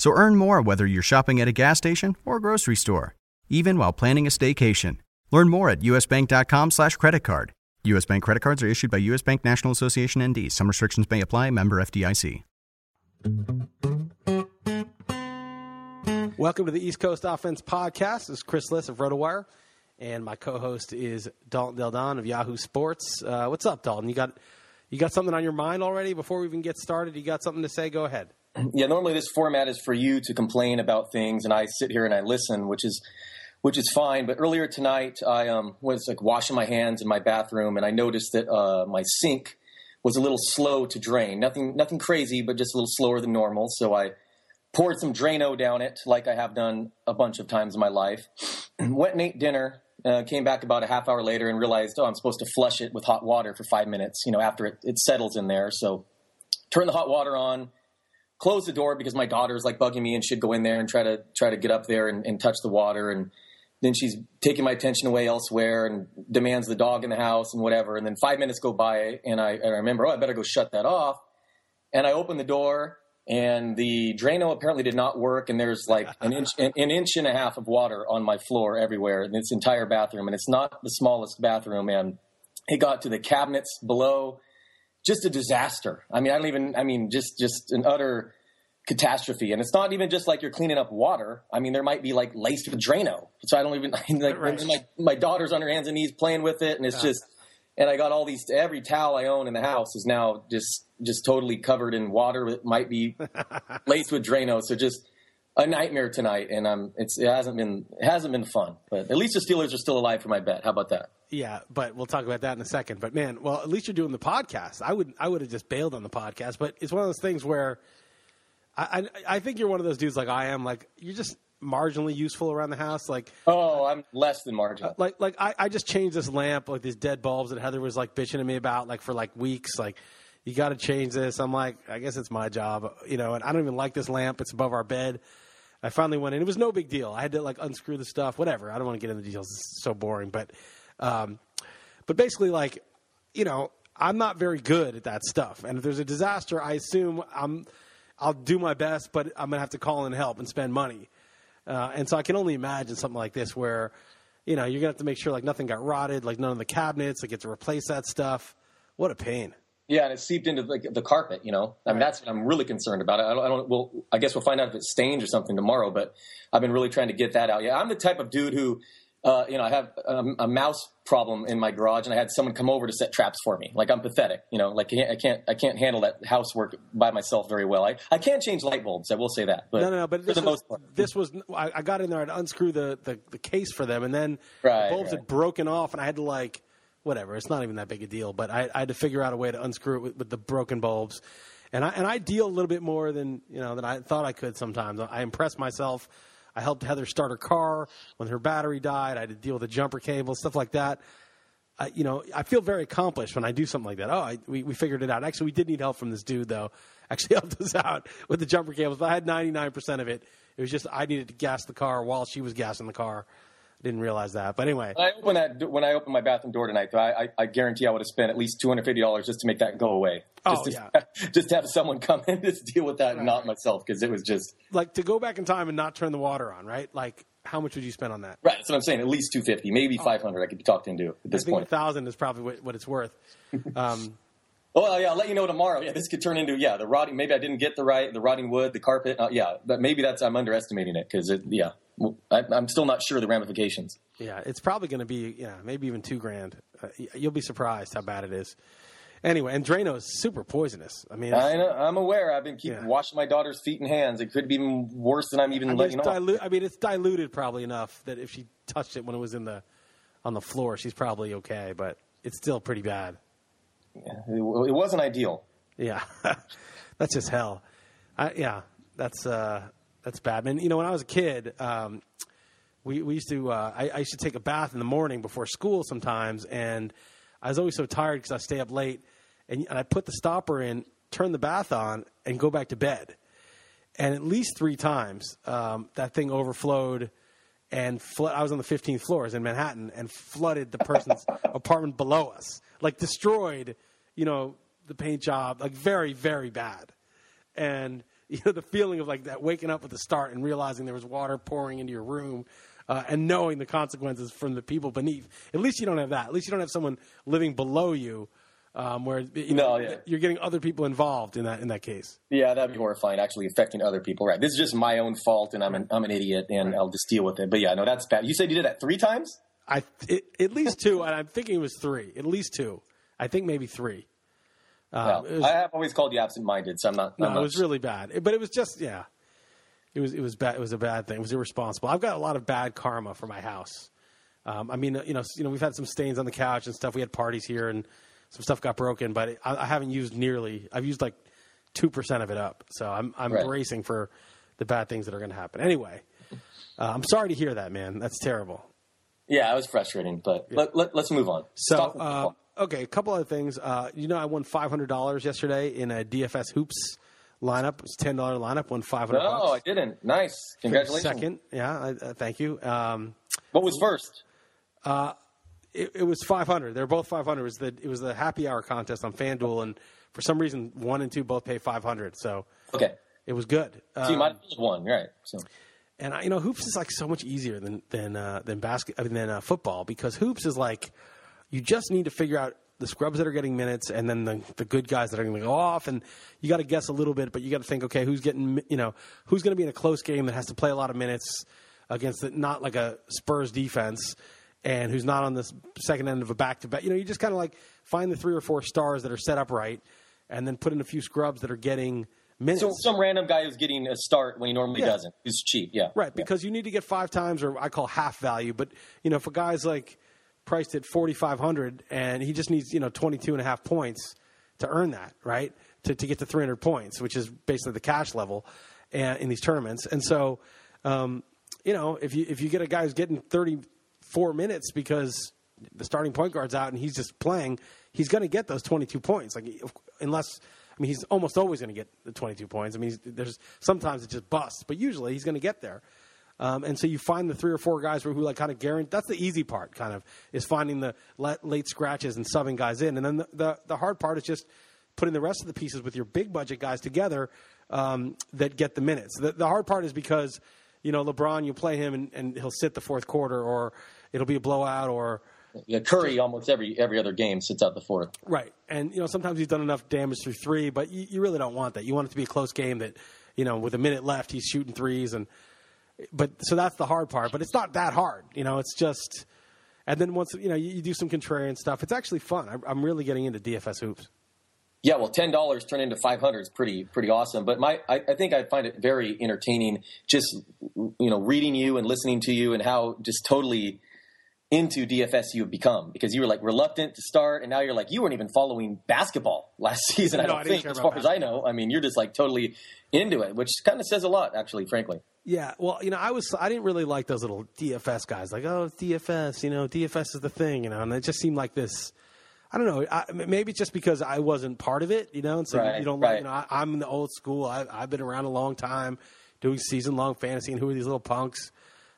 So earn more whether you're shopping at a gas station or grocery store, even while planning a staycation. Learn more at usbank.com slash credit card. U.S. Bank credit cards are issued by U.S. Bank National Association ND. Some restrictions may apply. Member FDIC. Welcome to the East Coast Offense Podcast. This is Chris Liss of RotoWire, and my co-host is Dalton Del Don of Yahoo Sports. Uh, what's up, Dalton? You got you got something on your mind already? Before we even get started, you got something to say? Go ahead. Yeah, normally this format is for you to complain about things, and I sit here and I listen, which is which is fine. But earlier tonight, I um, was like washing my hands in my bathroom, and I noticed that uh, my sink was a little slow to drain. Nothing, nothing crazy, but just a little slower than normal. So I poured some Drano down it, like I have done a bunch of times in my life. Went and ate dinner. Uh, came back about a half hour later and realized, oh, I'm supposed to flush it with hot water for five minutes. You know, after it, it settles in there. So turn the hot water on close the door because my daughter's like bugging me and she'd go in there and try to try to get up there and, and touch the water and then she's taking my attention away elsewhere and demands the dog in the house and whatever. And then five minutes go by, and I, and I remember, oh, I better go shut that off. And I open the door, and the Drano apparently did not work. And there's like an inch, an, an, inch and a half of water on my floor everywhere in this entire bathroom. And it's not the smallest bathroom, and it got to the cabinets below. Just a disaster. I mean, I don't even. I mean, just just an utter catastrophe. And it's not even just like you're cleaning up water. I mean, there might be like laced with Drano. So I don't even, I mean, like, right. my, my daughter's on her hands and knees playing with it. And it's yeah. just, and I got all these, every towel I own in the house is now just, just totally covered in water. It might be laced with Drano. So just a nightmare tonight. And um, it's, it hasn't been, it hasn't been fun, but at least the Steelers are still alive for my bet. How about that? Yeah, but we'll talk about that in a second. But man, well, at least you're doing the podcast. I would, I would have just bailed on the podcast, but it's one of those things where, I, I, think you're one of those dudes like I am. Like you're just marginally useful around the house. Like oh, I'm less than marginal. Uh, like like I, I just changed this lamp, like these dead bulbs that Heather was like bitching to me about, like for like weeks. Like you got to change this. I'm like, I guess it's my job, you know. And I don't even like this lamp. It's above our bed. I finally went in. It was no big deal. I had to like unscrew the stuff, whatever. I don't want to get into details. It's so boring, but um, but basically, like you know, I'm not very good at that stuff. And if there's a disaster, I assume I'm I'll do my best, but I'm gonna have to call in help and spend money. Uh, and so I can only imagine something like this where, you know, you're gonna have to make sure like nothing got rotted, like none of the cabinets, like get to replace that stuff. What a pain. Yeah, and it seeped into the, the carpet. You know, I mean, right. that's what I'm really concerned about. I don't, I don't. Well, I guess we'll find out if it stains or something tomorrow. But I've been really trying to get that out. Yeah, I'm the type of dude who uh, you know, I have a, a, mouse problem in my garage, and I had someone come over to set traps for me. Like I'm pathetic, you know. Like I can't, I can't handle that housework by myself very well. I, I can't change light bulbs. I will say that. But no, no, no. But this was, this was, I, I, got in there, I'd unscrew the, the, the case for them, and then right, the bulbs right. had broken off, and I had to like, whatever. It's not even that big a deal, but I, I had to figure out a way to unscrew it with, with the broken bulbs. And I and I deal a little bit more than you know than I thought I could. Sometimes I impress myself I helped Heather start her car when her battery died. I had to deal with the jumper cable, stuff like that. I, you know, I feel very accomplished when I do something like that. Oh, I, we, we figured it out. Actually, we did need help from this dude, though. Actually, helped us out with the jumper cables. But I had 99% of it. It was just I needed to gas the car while she was gassing the car. Didn't realize that. But anyway, when I opened that when I opened my bathroom door tonight, I, I, I guarantee I would have spent at least two hundred fifty dollars just to make that go away. Just oh to, yeah. Just to have someone come in to deal with that, right. and not myself, because it was just like to go back in time and not turn the water on, right? Like how much would you spend on that? Right. That's what I'm saying. At least two fifty, maybe oh. five hundred. I could be talked into at this I think point. A thousand is probably what, it's worth. Um, Oh yeah, I'll let you know tomorrow. Yeah, this could turn into yeah the rotting. Maybe I didn't get the right the rotting wood, the carpet. Uh, yeah, but maybe that's I'm underestimating it because it yeah I, am still not sure the ramifications. Yeah, it's probably going to be yeah maybe even two grand. Uh, you'll be surprised how bad it is. Anyway, and Drano is super poisonous. I mean, I know, I'm aware. I've been keep yeah. washing my daughter's feet and hands. It could be even worse than I'm even I mean, letting dilu- I mean, it's diluted probably enough that if she touched it when it was in the on the floor, she's probably okay. But it's still pretty bad. Yeah, it, it wasn't ideal. Yeah, that's just hell. I, yeah, that's uh, that's bad. And you know, when I was a kid, um, we we used to uh, I, I used to take a bath in the morning before school sometimes, and I was always so tired because I stay up late, and, and I put the stopper in, turn the bath on, and go back to bed. And at least three times, um, that thing overflowed, and I was on the 15th floor, in Manhattan, and flooded the person's apartment below us, like destroyed, you know, the paint job, like very, very bad. And you know the feeling of like that waking up with a start and realizing there was water pouring into your room uh, and knowing the consequences from the people beneath. At least you don't have that. At least you don't have someone living below you, um, where you know, no, yeah. you're getting other people involved in that in that case. Yeah, that'd be horrifying. Actually, affecting other people. Right. This is just my own fault, and I'm an I'm an idiot, and right. I'll just deal with it. But yeah, no, that's bad. You said you did that three times. I it, at least two, and I'm thinking it was three. At least two. I think maybe three. Um, well, was, I have always called you absent-minded, so I'm not. No, I'm not it was really bad, but it was just yeah. It was it was bad. It was a bad thing. It was irresponsible. I've got a lot of bad karma for my house. Um, I mean, you know, you know, we've had some stains on the couch and stuff. We had parties here, and some stuff got broken, but I, I haven't used nearly. I've used like two percent of it up, so I'm I'm right. bracing for the bad things that are going to happen. Anyway, uh, I'm sorry to hear that, man. That's terrible. Yeah, it was frustrating, but yeah. let, let, us move on. So, uh, okay, a couple other things. Uh, you know, I won five hundred dollars yesterday in a DFS hoops lineup. It was ten dollar lineup. Won five hundred. No, I didn't. Nice. Congratulations. Second, yeah. I, uh, thank you. Um, what was first? Uh, it, it, was five hundred. They're both five hundred. It was the it was the happy hour contest on FanDuel, and for some reason, one and two both pay five hundred. So okay, it was good. So um, you might have won, right? So. And I, you know, hoops is like so much easier than than uh, than basket I mean, than uh, football because hoops is like you just need to figure out the scrubs that are getting minutes and then the, the good guys that are going to go off. And you got to guess a little bit, but you got to think, okay, who's getting, you know, who's going to be in a close game that has to play a lot of minutes against the, not like a Spurs defense and who's not on the second end of a back to back. You know, you just kind of like find the three or four stars that are set up right and then put in a few scrubs that are getting minutes. So some random guy who's getting a start when he normally yeah. doesn't, is cheap, yeah. Right, because yeah. you need to get five times or I call half value. But, you know, for guys like – priced at 4500 and he just needs, you know, 22 and a half points to earn that, right? To, to get to 300 points, which is basically the cash level and, in these tournaments. And so, um, you know, if you, if you get a guy who's getting 34 minutes because the starting point guard's out and he's just playing, he's going to get those 22 points. Like, unless, I mean, he's almost always going to get the 22 points. I mean, there's sometimes it just busts, but usually he's going to get there. Um, and so you find the three or four guys who, who like kind of guarantee. That's the easy part, kind of, is finding the late scratches and subbing guys in. And then the, the, the hard part is just putting the rest of the pieces with your big budget guys together um, that get the minutes. The, the hard part is because you know LeBron, you play him and, and he'll sit the fourth quarter, or it'll be a blowout, or yeah, Curry almost every every other game sits out the fourth. Right, and you know sometimes he's done enough damage through three, but you, you really don't want that. You want it to be a close game that you know with a minute left he's shooting threes and but so that's the hard part. But it's not that hard, you know. It's just, and then once you know you, you do some contrarian stuff, it's actually fun. I, I'm really getting into DFS hoops. Yeah, well, ten dollars turned into five hundred is pretty pretty awesome. But my, I, I, think I find it very entertaining, just you know, reading you and listening to you, and how just totally into DFS you have become because you were like reluctant to start, and now you're like you weren't even following basketball last season. No, I don't I think, as far as I know. I mean, you're just like totally into it, which kind of says a lot, actually, frankly. Yeah, well, you know, I was I didn't really like those little DFS guys, like oh DFS, you know, DFS is the thing, you know, and it just seemed like this. I don't know. I, maybe it's just because I wasn't part of it, you know, and so right, you don't right. like. You know, I, am in the old school. I, I've been around a long time, doing season long fantasy, and who are these little punks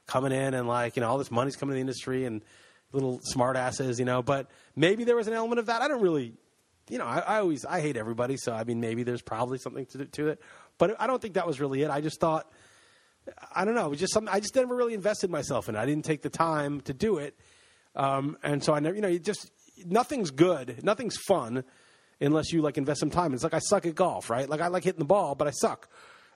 coming in and like you know all this money's coming to the industry and little smart asses, you know. But maybe there was an element of that. I don't really, you know, I, I always I hate everybody, so I mean maybe there's probably something to to it, but I don't think that was really it. I just thought I don't know. It was just something I just never really invested myself in. It. I didn't take the time to do it, um, and so I never. You know, you just nothing's good, nothing's fun unless you like invest some time. It's like I suck at golf, right? Like I like hitting the ball, but I suck,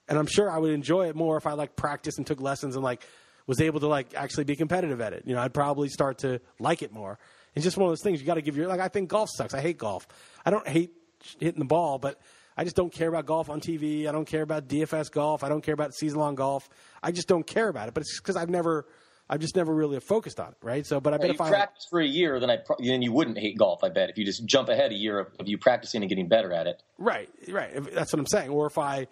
and I'm sure I would enjoy it more if I like practiced and took lessons and like was able to like actually be competitive at it. You know, I'd probably start to like it more. It's just one of those things you got to give your like. I think golf sucks. I hate golf. I don't hate hitting the ball, but I just don't care about golf on TV. I don't care about DFS golf. I don't care about season long golf. I just don't care about it. But it's because I've never, I've just never really focused on it, right? So, but I bet if I practice for a year, then I then you wouldn't hate golf. I bet if you just jump ahead a year of, of you practicing and getting better at it. Right, right. That's what I'm saying. Or if I,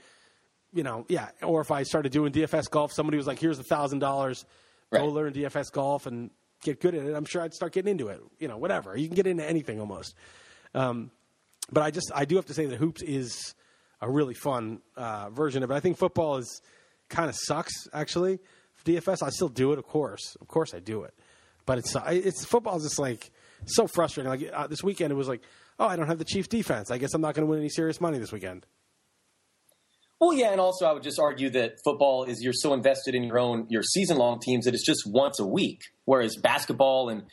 you know, yeah. Or if I started doing DFS golf, somebody was like, "Here's a thousand dollars, go learn DFS golf and get good at it." I'm sure I'd start getting into it. You know, whatever. You can get into anything almost. Um, but I just I do have to say that hoops is a really fun uh, version of it. I think football is kind of sucks actually. DFS, I still do it, of course, of course I do it, but it's it's football is just like so frustrating. Like uh, this weekend, it was like, oh, I don't have the Chiefs defense. I guess I'm not going to win any serious money this weekend. Well, yeah, and also I would just argue that football is you're so invested in your own your season long teams that it's just once a week, whereas basketball and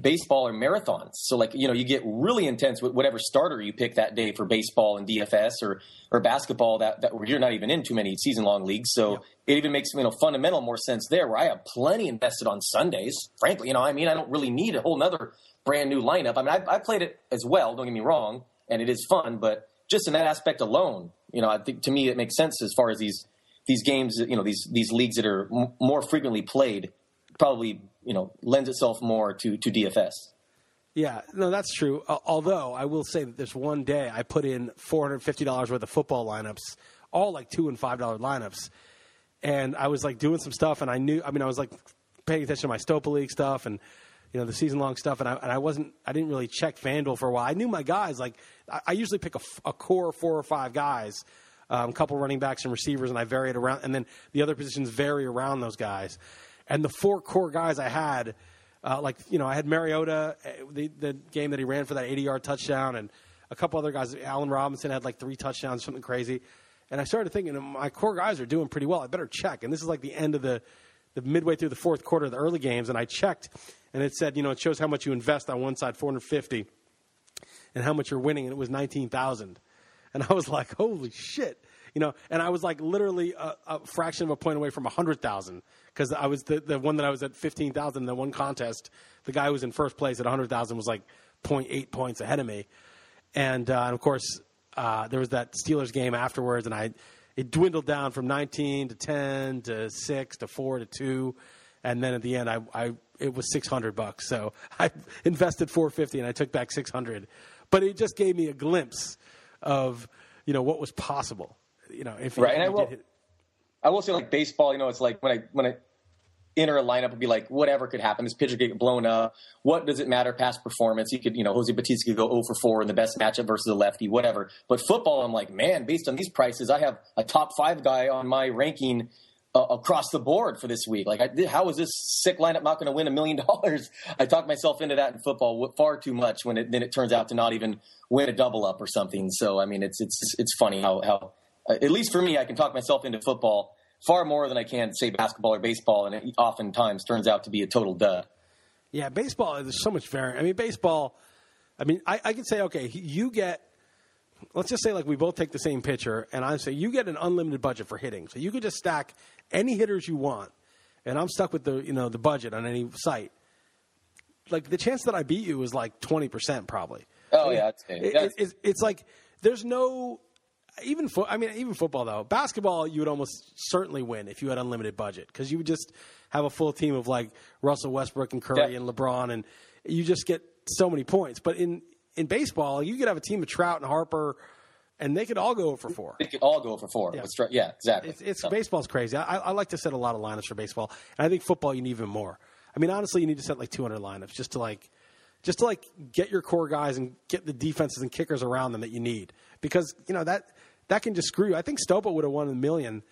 baseball or marathons. So like, you know, you get really intense with whatever starter you pick that day for baseball and DFS or or basketball that, that you're not even in too many season long leagues. So yeah. it even makes, you know, fundamental more sense there where I have plenty invested on Sundays. Frankly, you know, I mean, I don't really need a whole nother brand new lineup. I mean, I, I played it as well, don't get me wrong, and it is fun, but just in that aspect alone, you know, I think to me it makes sense as far as these these games, you know, these these leagues that are m- more frequently played probably you know lends itself more to to DFS. Yeah, no, that's true. Uh, although I will say that there's one day I put in four hundred fifty dollars worth of football lineups, all like two and five dollar lineups, and I was like doing some stuff, and I knew. I mean, I was like paying attention to my Stopa League stuff and you know the season long stuff, and I and I wasn't. I didn't really check FanDuel for a while. I knew my guys. Like I, I usually pick a, a, core four or five guys. A um, couple running backs and receivers, and I vary it around, and then the other positions vary around those guys and the four core guys I had, uh, like you know, I had Mariota, uh, the the game that he ran for that 80 yard touchdown, and a couple other guys. Allen Robinson had like three touchdowns, something crazy. And I started thinking, my core guys are doing pretty well. I better check. And this is like the end of the, the midway through the fourth quarter of the early games, and I checked, and it said, you know, it shows how much you invest on one side, 450, and how much you're winning, and it was 19,000. And I was like, holy shit you know, and I was like literally a, a fraction of a point away from a hundred thousand because I was the, the one that I was at fifteen thousand in the one contest. The guy who was in first place at hundred thousand was like 0.8 points ahead of me, and, uh, and of course uh, there was that Steelers game afterwards, and I it dwindled down from 19 to 10 to six to four to two, and then at the end I, I it was 600 bucks. So I invested 450 and I took back 600, but it just gave me a glimpse of you know what was possible you know, if right. and I will, I will say like baseball, you know, it's like when I when I enter a lineup and be like, whatever could happen. This pitcher could get blown up. What does it matter? Past performance. He could, you know, Jose Bautista could go 0 for 4 in the best matchup versus a lefty, whatever. But football, I'm like, man, based on these prices, I have a top five guy on my ranking uh, across the board for this week. Like, I, how is this sick lineup not going to win a million dollars? I talked myself into that in football far too much when it, then it turns out to not even win a double up or something. So, I mean, it's it's it's funny how how Uh, at least for me, I can talk myself into football far more than I can say basketball or baseball, and it oftentimes turns out to be a total dud. Yeah, baseball. Uh, there's so much variance. I mean, baseball. I mean, I, I could say, okay, you get. Let's just say, like, we both take the same pitcher, and I say you get an unlimited budget for hitting, so you could just stack any hitters you want, and I'm stuck with the you know the budget on any site. Like the chance that I beat you is like twenty percent, probably. Oh yeah, it, it, it's, it's like there's no even fo- I mean even football though basketball you would almost certainly win if you had unlimited budget because you would just have a full team of like Russell Westbrook and Curry yeah. and LeBron and you just get so many points. But in in baseball you could have a team of Trout and Harper and they could all go for four. They could all go for four. Yeah, yeah exactly. It's, it's so. baseball's crazy. I, I like to set a lot of lineups for baseball, and I think football you need even more. I mean, honestly, you need to set like 200 lineups just to like just to like get your core guys and get the defenses and kickers around them that you need because you know that that can just screw you. I think Stopa would have won a million,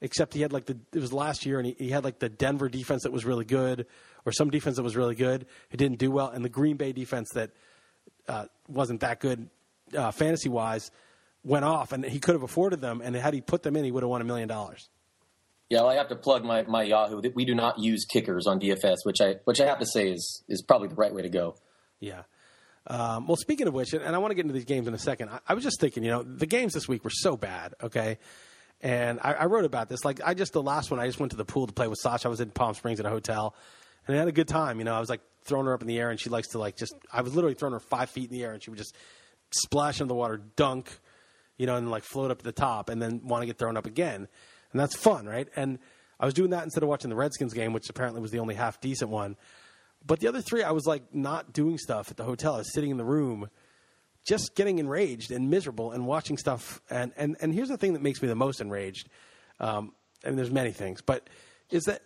except he had like the it was last year and he, he had like the Denver defense that was really good, or some defense that was really good who didn't do well, and the Green Bay defense that uh, wasn't that good uh, fantasy wise went off, and he could have afforded them, and had he put them in, he would have won a million dollars. Yeah, well, I have to plug my, my Yahoo. that We do not use kickers on DFS, which I which I have to say is is probably the right way to go. Yeah. Um, well, speaking of which, and I want to get into these games in a second, I, I, was just thinking, you know, the games this week were so bad, okay? And I, I, wrote about this. Like I just the last one, I just went to the pool to play with Sasha. I was in Palm Springs at a hotel, and I had a good time. You know, I was like throwing her up in the air, and she likes to like just. I was literally throwing her five feet in the air, and she would just splash into the water, dunk, you know, and like float up to the top, and then want to get thrown up again, and that's fun, right? And I was doing that instead of watching the Redskins game, which apparently was the only half decent one. But the other three, I was like not doing stuff at the hotel. I was sitting in the room, just getting enraged and miserable and watching stuff. And and and here's the thing that makes me the most enraged. Um, and there's many things, but is that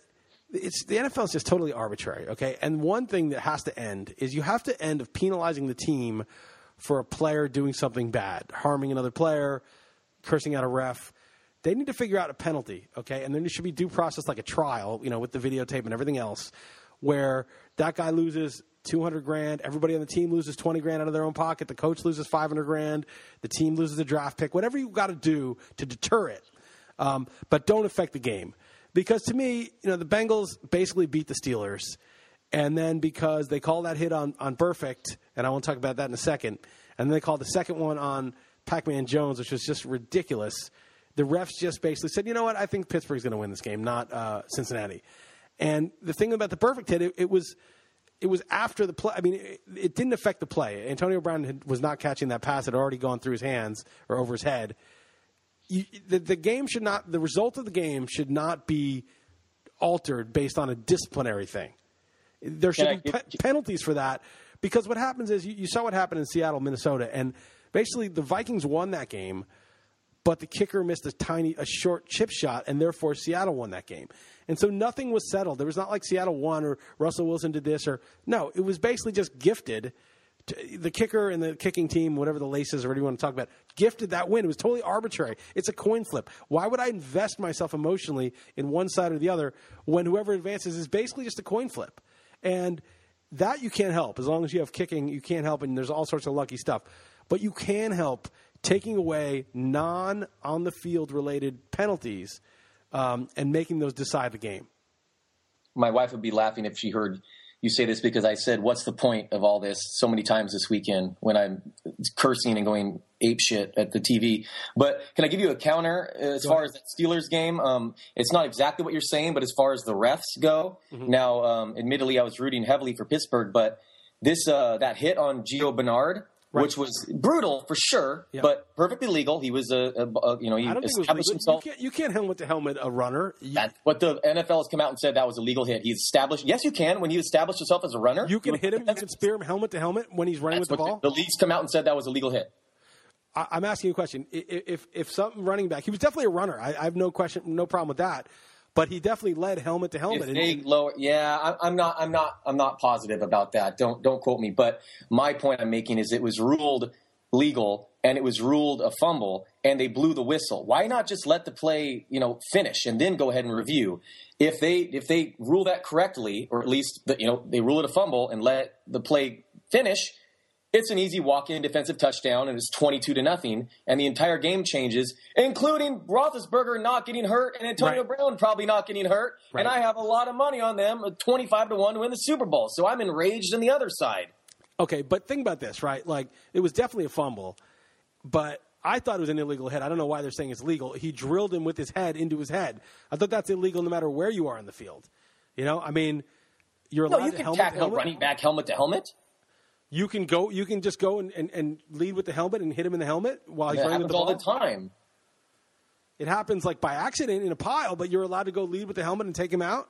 it's the NFL is just totally arbitrary. Okay, and one thing that has to end is you have to end of penalizing the team for a player doing something bad, harming another player, cursing out a ref they need to figure out a penalty, okay? And then there should be due process like a trial, you know, with the videotape and everything else, where that guy loses 200 grand, everybody on the team loses 20 grand out of their own pocket, the coach loses 500 grand, the team loses a draft pick, whatever you got to do to deter it. Um, but don't affect the game. Because to me, you know, the Bengals basically beat the Steelers. And then because they called that hit on, on Burfict, and I won't talk about that in a second, and then they called the second one on Pac Man Jones, which was just ridiculous the refs just basically said, you know what, I think Pittsburgh's going to win this game, not uh, Cincinnati. And the thing about the Burfict hit, it, it was it was after the play. I mean, it, it didn't affect the play. Antonio Brown had, was not catching that pass; it had already gone through his hands or over his head. You, the, the game should not. The result of the game should not be altered based on a disciplinary thing. There should be pe- penalties for that because what happens is you, you saw what happened in Seattle, Minnesota, and basically the Vikings won that game but the kicker missed a tiny, a short chip shot, and therefore Seattle won that game. And so nothing was settled. There was not like Seattle won or Russell Wilson did this or no. It was basically just gifted. To, the kicker and the kicking team, whatever the laces or whatever you want to talk about, gifted that win. It was totally arbitrary. It's a coin flip. Why would I invest myself emotionally in one side or the other when whoever advances is basically just a coin flip? And that you can't help as long as you have kicking. You can't help, and there's all sorts of lucky stuff. But you can help taking away non on the field related penalties um, and making those decide the game. My wife would be laughing if she heard you say this because I said, "What's the point of all this?" so many times this weekend when I'm cursing and going ape shit at the TV. But can I give you a counter as far as that Steelers game? Um, it's not exactly what you're saying, but as far as the refs go, mm-hmm. now, um, admittedly, I was rooting heavily for Pittsburgh, but this uh, that hit on Gio Bernard Right. which was brutal for sure, yep. but perfectly legal. He was a, a, a you know he established himself. You can't, you can't helmet to helmet a runner. You, That's what the NFL has come out and said that was a legal hit. He's established. Yes, you can when you establish yourself as a runner. You can hit him. You can spear him helmet to helmet when he's running That's with the ball. The, the leagues come out and said that was a legal hit. I, am asking you a question. If if something running back, he was definitely a runner. I, I have no question, no problem with that but he definitely led helmet to helmet. If they lower, yeah, I'm not, I'm not, I'm not positive about that. Don't, don't quote me. But my point I'm making is it was ruled legal and it was ruled a fumble and they blew the whistle. Why not just let the play, you know, finish and then go ahead and review? If they if they rule that correctly, or at least the, you know they rule it a fumble and let the play finish, it's an easy walk-in defensive touchdown and it's twenty-two to nothing, and the entire game changes, including Roethlisberger not getting hurt and Antonio right. Brown probably not getting hurt, right. and I have a lot of money on them, uh, twenty-five to one to win the Super Bowl. So I'm enraged on the other side. Okay, but think about this, right? Like it was definitely a fumble, but I thought it was an illegal hit. I don't know why they're saying it's legal. He drilled him with his head into his head. I thought that's illegal no matter where you are in the field. You know, I mean, you're allowed no, you to can helmet tackle helmet. running back helmet to helmet. You can go. You can just go and, and, and lead with the helmet and hit him in the helmet while he's running with the ball. all the time. It happens like by accident in a pile, but you're allowed to go lead with the helmet and take him out.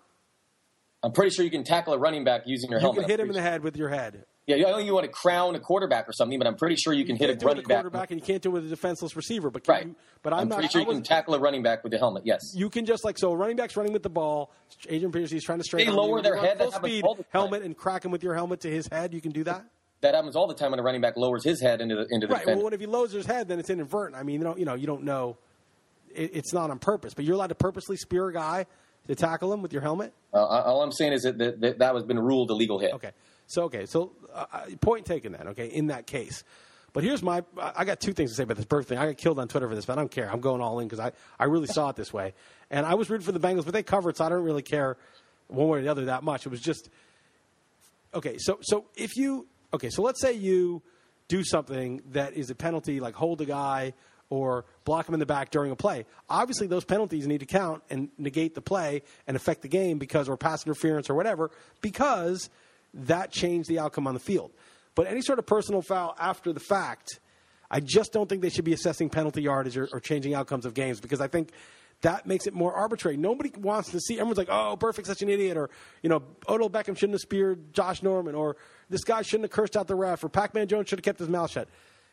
I'm pretty sure you can tackle a running back using your you helmet. You can hit him in the head with your head. Yeah, I know you want to crown a quarterback or something, but I'm pretty sure you can you hit a running back. quarterback, and you can't do it with a defenseless receiver. But right. You, but I'm, I'm not, pretty sure you can tackle a running back with the helmet. Yes, you can just like so. A running back's running with the ball. Adrian Peterson is trying to straighten. They lower their head. Full speed helmet and crack him with your helmet to his head. You can do that. That happens all the time when a running back lowers his head into the into the right. Defender. Well, if he lowers his head, then it's inadvertent. I mean, you don't you know you don't know. It, it's not on purpose, but you're allowed to purposely spear a guy to tackle him with your helmet. Uh, all I'm saying is that that, that, that has been ruled a legal hit. Okay. So okay, so uh, uh, point taken then. Okay, in that case. But here's my I got two things to say about this birth thing. I got killed on Twitter for this, but I don't care. I'm going all in because I, I really saw it this way. And I was rooting for the Bengals, but they covered, so I don't really care one way or the other that much. It was just okay. So so if you okay, so let's say you do something that is a penalty, like hold a guy or block him in the back during a play. Obviously, those penalties need to count and negate the play and affect the game because, or pass interference or whatever, because that changed the outcome on the field. But any sort of personal foul after the fact, I just don't think they should be assessing penalty yardage or, or changing outcomes of games because I think that makes it more arbitrary. Nobody wants to see. Everyone's like, "Oh, Burfict's such an idiot," or you know, Odell Beckham shouldn't have speared Josh Norman, or this guy shouldn't have cursed out the ref, or Pac-Man Jones should have kept his mouth shut.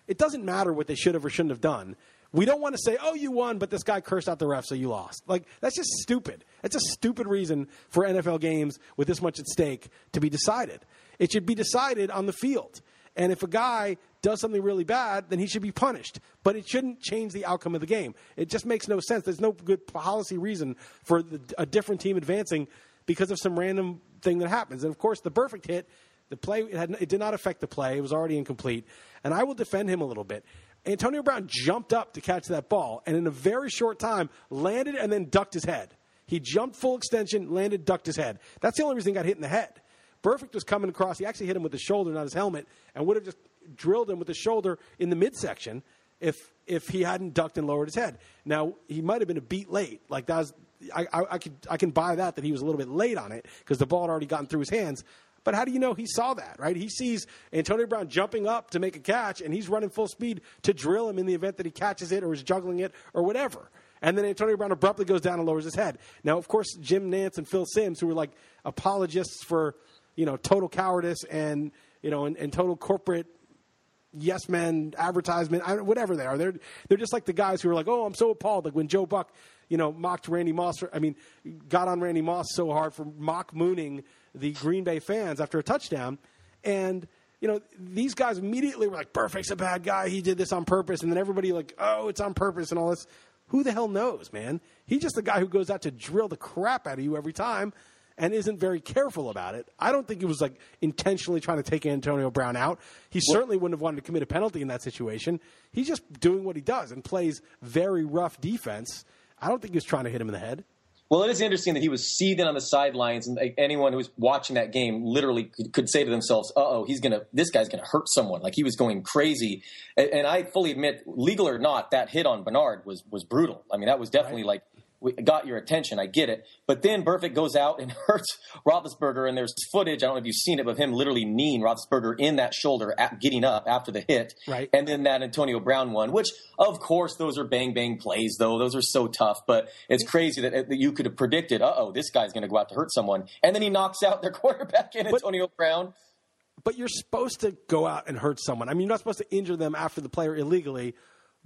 It doesn't matter what they should have or shouldn't have done. We don't want to say, "Oh, you won," but this guy cursed out the ref, so you lost. Like that's just stupid. It's a stupid reason for NFL games with this much at stake to be decided. It should be decided on the field. And if a guy does something really bad, then he should be punished. But it shouldn't change the outcome of the game. It just makes no sense. There's no good policy reason for the, a different team advancing because of some random thing that happens. And of course, the Burfict hit, the play it, had, it did not affect the play. It was already incomplete. And I will defend him a little bit. Antonio Brown jumped up to catch that ball, and in a very short time landed and then ducked his head. He jumped full extension, landed, ducked his head. That's the only reason he got hit in the head. Burfict was coming across. He actually hit him with the shoulder, not his helmet, and would have just drilled him with the shoulder in the midsection if if he hadn't ducked and lowered his head. Now he might have been a beat late. Like that was, I, I, I could I can buy that that he was a little bit late on it because the ball had already gotten through his hands. But how do you know he saw that, right? He sees Antonio Brown jumping up to make a catch, and he's running full speed to drill him in the event that he catches it or is juggling it or whatever. And then Antonio Brown abruptly goes down and lowers his head. Now, of course, Jim Nantz and Phil Simms, who were like apologists for you know, total cowardice and you know, and, and total corporate yes men advertisement, whatever they are. They're they're just like the guys who are like, oh, I'm so appalled. Like when Joe Buck, you know, mocked Randy Moss. I mean, got on Randy Moss so hard for mock mooning the Green Bay fans after a touchdown, and you know, these guys immediately were like, Burfict's a bad guy. He did this on purpose. And then everybody like, oh, it's on purpose and all this. Who the hell knows, man? He's just the guy who goes out to drill the crap out of you every time and isn't very careful about it. I don't think he was like intentionally trying to take Antonio Brown out. He certainly wouldn't have wanted to commit a penalty in that situation. He's just doing what he does and plays very rough defense. I don't think he was trying to hit him in the head. Well, it is interesting that he was seething on the sidelines, and anyone who was watching that game literally could, could say to themselves, "Uh oh, he's gonna, this guy's gonna hurt someone." Like he was going crazy. And, and, I fully admit, legal or not, that hit on Bernard was was brutal. I mean, that was definitely right. like got your attention. I get it. But then Burfict goes out and hurts Roethlisberger, and there's footage. I don't know if you've seen it of him literally kneeing Roethlisberger in that shoulder, at, getting up after the hit. Right. And then that Antonio Brown one, which of course those are bang bang plays, though those are so tough. But it's crazy that, that you could have predicted, uh oh, this guy's going to go out to hurt someone, and then he knocks out their quarterback in Antonio but, Brown. But you're supposed to go out and hurt someone. I mean, you're not supposed to injure them after the player illegally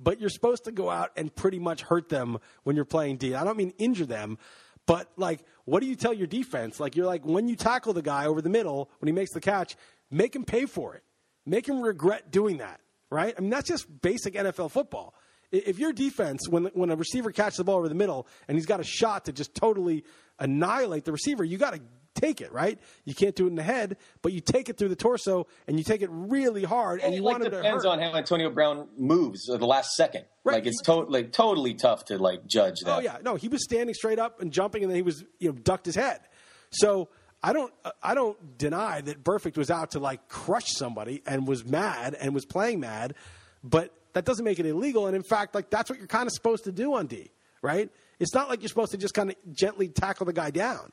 but you're supposed to go out and pretty much hurt them when you're playing D. I don't mean injure them, but like, what do you tell your defense? Like, you're like, when you tackle the guy over the middle, when he makes the catch, make him pay for it. Make him regret doing that, right? I mean, that's just basic NFL football. If your defense, when, when a receiver catches the ball over the middle and he's got a shot to just totally annihilate the receiver, you got to take it, right? You can't do it in the head, but you take it through the torso and you take it really hard, and, and you like want it to depends on how Antonio Brown moves at the last second. Right. Like it's to- like totally tough to like judge oh, that. Oh yeah, no, he was standing straight up and jumping, and then he was you know ducked his head. So I don't I don't deny that Burfict was out to like crush somebody and was mad and was playing mad, but that doesn't make it illegal. And in fact, like that's what you're kind of supposed to do on D, right? It's not like you're supposed to just kind of gently tackle the guy down.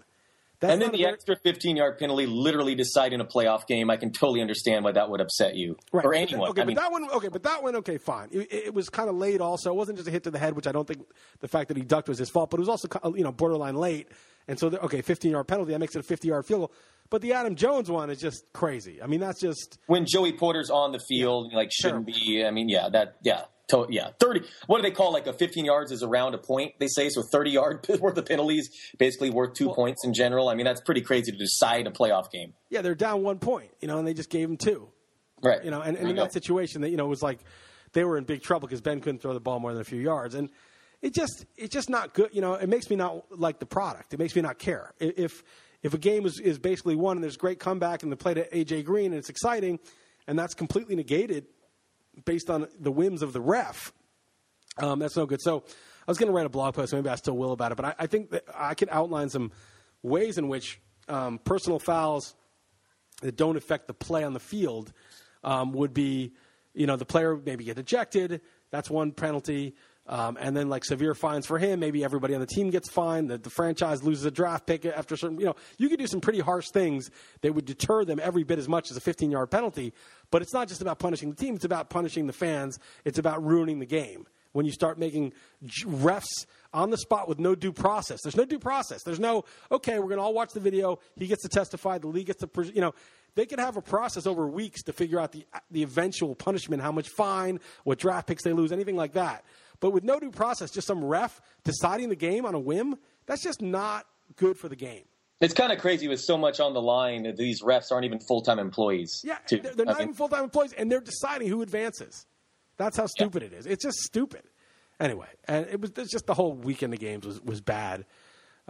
That's and then the very... extra 15 yard penalty literally deciding a playoff game. I can totally understand why that would upset you right. or anyone. Okay, I but that one, okay, but that one, okay, fine. It, it, was kind of late. Also, it wasn't just a hit to the head, which I don't think the fact that he ducked was his fault, but it was also you know borderline late. And so, the, okay, 15 yard penalty that makes it a 50 yard field goal. But the Adam Jones one is just crazy. I mean, that's just when Joey Porter's on the field, yeah. like shouldn't be. I mean, yeah, that yeah. To, yeah, thirty. What do they call like a fifteen yards is around a point? They say so. Thirty yard worth of penalties, basically worth two well, points in general. I mean, that's pretty crazy to decide a playoff game. Yeah, they're down one point, you know, and they just gave them two. Right. You know, and, and in that situation, that you know it was like they were in big trouble because Ben couldn't throw the ball more than a few yards, and it just it's just not good. You know, it makes me not like the product. It makes me not care if if a game is, is basically won and there's great comeback and they played at AJ Green and it's exciting, and that's completely negated based on the whims of the ref. Um, that's no good. So I was going to write a blog post. Maybe I still will about it. But I, I think that I can outline some ways in which um, personal fouls that don't affect the play on the field um, would be, you know, the player maybe get ejected. That's one penalty. Um, and then like severe fines for him. Maybe everybody on the team gets fined. That the franchise loses a draft pick after certain. You know, you could do some pretty harsh things that would deter them every bit as much as a 15 yard penalty. But it's not just about punishing the team. It's about punishing the fans. It's about ruining the game. When you start making refs on the spot with no due process, there's no due process. There's no okay. We're going to all watch the video. He gets to testify. The league gets to you know they could have a process over weeks to figure out the the eventual punishment, how much fine, what draft picks they lose, anything like that. But with no due process, just some ref deciding the game on a whim, that's just not good for the game. It's kind of crazy with so much on the line that these refs aren't even full time employees. Yeah, too. they're, not mean, even full time employees, and they're deciding who advances. That's how stupid yeah. it is. It's just stupid. Anyway, and it was just the whole weekend of games was was bad.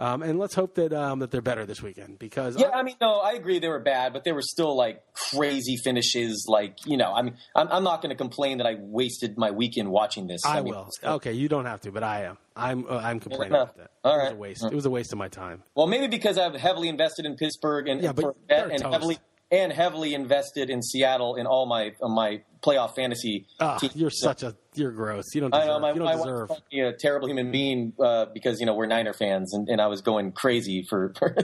Um, and let's hope that um, that they're better this weekend because yeah, I, I, mean, no, I agree they were bad, but they were still like crazy finishes. Like you know, I mean, I'm, I'm not going to complain that I wasted my weekend watching this. I, I mean, will. Okay, you don't have to, but I am. I'm uh, I'm complaining no, about that. All right. it was a waste. It was a waste of my time. Well, maybe because I've heavily invested in Pittsburgh and yeah, but and heavily and heavily invested in Seattle in all my my playoff fantasy. Oh, you're such a you're gross. You don't. Deserve, I know my, you don't deserve. Me a terrible human being uh, because you know we're Niner fans and, and I was going crazy for for,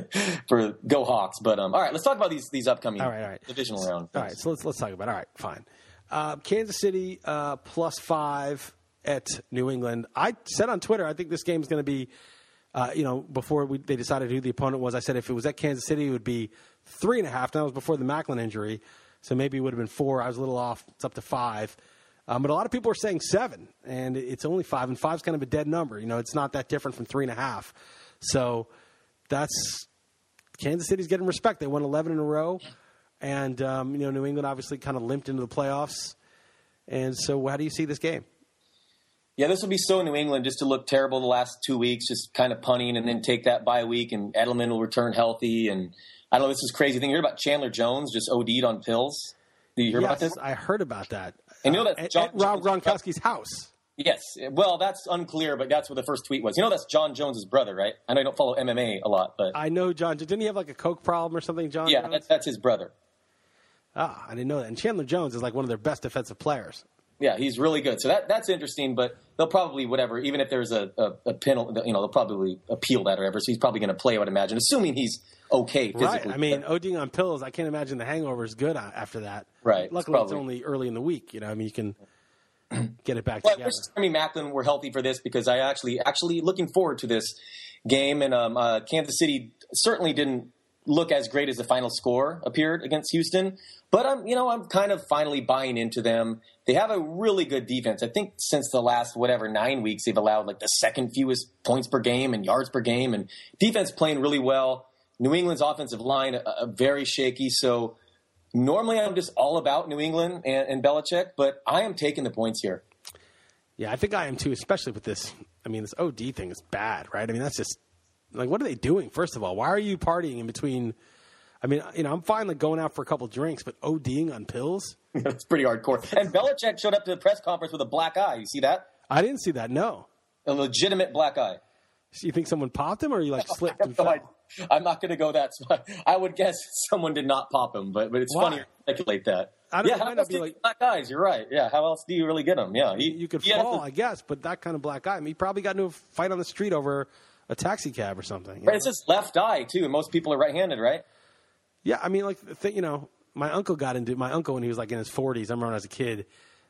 for Go Hawks. But um, all right, let's talk about these these upcoming all right, all right. divisional round. All right, so let's let's talk about. It. All right, fine. Uh, Kansas City uh, plus five at New England. I said on Twitter I think this game is going to be. Uh, you know, before we, they decided who the opponent was, I said if it was at Kansas City, it would be three and a half. That was before the Maclin injury, so maybe it would have been four. I was a little off. It's up to five. Um, but a lot of people are saying seven, and it's only five, and five's kind of a dead number. You know, it's not that different from three and a half. So that's Kansas City's getting respect. They won 11 in a row, and um, you know, New England obviously kind of limped into the playoffs. And so, how do you see this game? Yeah, this will be so New England just to look terrible the last two weeks, just kind of punting and then take that bye week, and Edelman will return healthy, and I don't know. This is crazy thing. You heard about Chandler Jones just OD'd on pills? Did you hear yes, about this? I heard about that. And you know that's John, at Rob Gronkowski's house. Yes. Well, that's unclear, but that's what the first tweet was. You know, that's Jon Jones's brother, right? I know you don't follow MMA a lot, but I know Jon. Didn't he have like a coke problem or something? Jon. Yeah, that's, that's his brother. Ah, I didn't know that. And Chandler Jones is like one of their best defensive players. Yeah, he's really good. So that that's interesting. But they'll probably whatever. Even if there's a a, a penalty, you know, they'll probably appeal that or whatever. So he's probably going to play. I would imagine, assuming he's okay physically. Right. I mean, ODing on pills. I can't imagine the hangover is good after that. Right. Luckily, it's, it's only early in the week. You know, I mean, you can get it back well, together. I mean, Maclin were healthy for this because I actually actually looking forward to this game. And um, uh, Kansas City certainly didn't look as great as the final score appeared against Houston. But I'm, you know, I'm kind of finally buying into them. They have a really good defense. I think since the last whatever nine weeks, they've allowed like the second fewest points per game and yards per game, and defense playing really well. New England's offensive line uh, uh very shaky. So normally I'm just all about New England and, and Belichick, but I am taking the points here. Yeah, I think I am too, especially with this. I mean, this OD thing is bad, right? I mean, that's just like, what are they doing? First of all, why are you partying in between? I mean, you know, I'm fine like going out for a couple drinks, but ODing on pills? That's pretty hardcore. And Belichick showed up to the press conference with a black eye. You see that? I didn't see that. No, a legitimate black eye. So you think someone popped him, or you like slipped and fell? I'm not going to go that. I would guess someone did not pop him, but but it's funny to speculate that. I don't, yeah, how else do like, black eyes? You're right. Yeah, how else do you really get them? Yeah, he, you could fall, I guess, but that kind of black eye. I mean, he probably got into a fight on the street over a taxi cab or something. Right, it's his left eye too, and most people are right-handed, right? Yeah, I mean, like you know, my uncle got into my uncle when he was like in his 40s. I remember when I was a kid.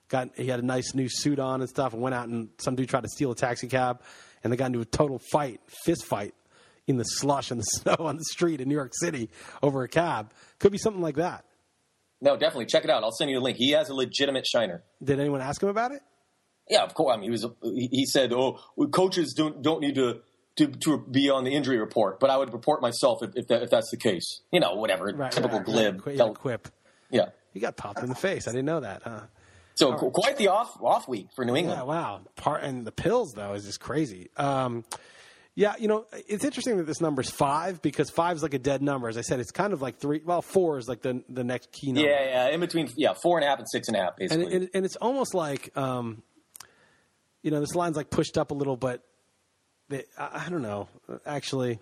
Got he had a nice new suit on and stuff, and went out and some dude tried to steal a taxi cab, and they got into a total fight, fist fight, in the slush and the snow on the street in New York City over a cab. Could be something like that. No, definitely check it out. I'll send you a link. He has a legitimate shiner. Did anyone ask him about it? Yeah, of course. I mean, he was. He said, "Oh, coaches don't don't need to to, to be on the injury report, but I would report myself if, if, that, if that's the case. You know, whatever, right, typical right, glib. Right. Quip. Yeah. He got popped in the face. I didn't know that, huh? So right. quite the off off week for New England. Yeah, wow. Part and the pills though is just crazy. Um, yeah, you know, it's interesting that this number is five because five is like a dead number. As I said, it's kind of like three. Well, four is like the the next key number. Yeah, yeah, in between, yeah, four and a half and six and a half, basically. And, and, and it's almost like, um, you know, this line's like pushed up a little, but I, I don't know. Actually,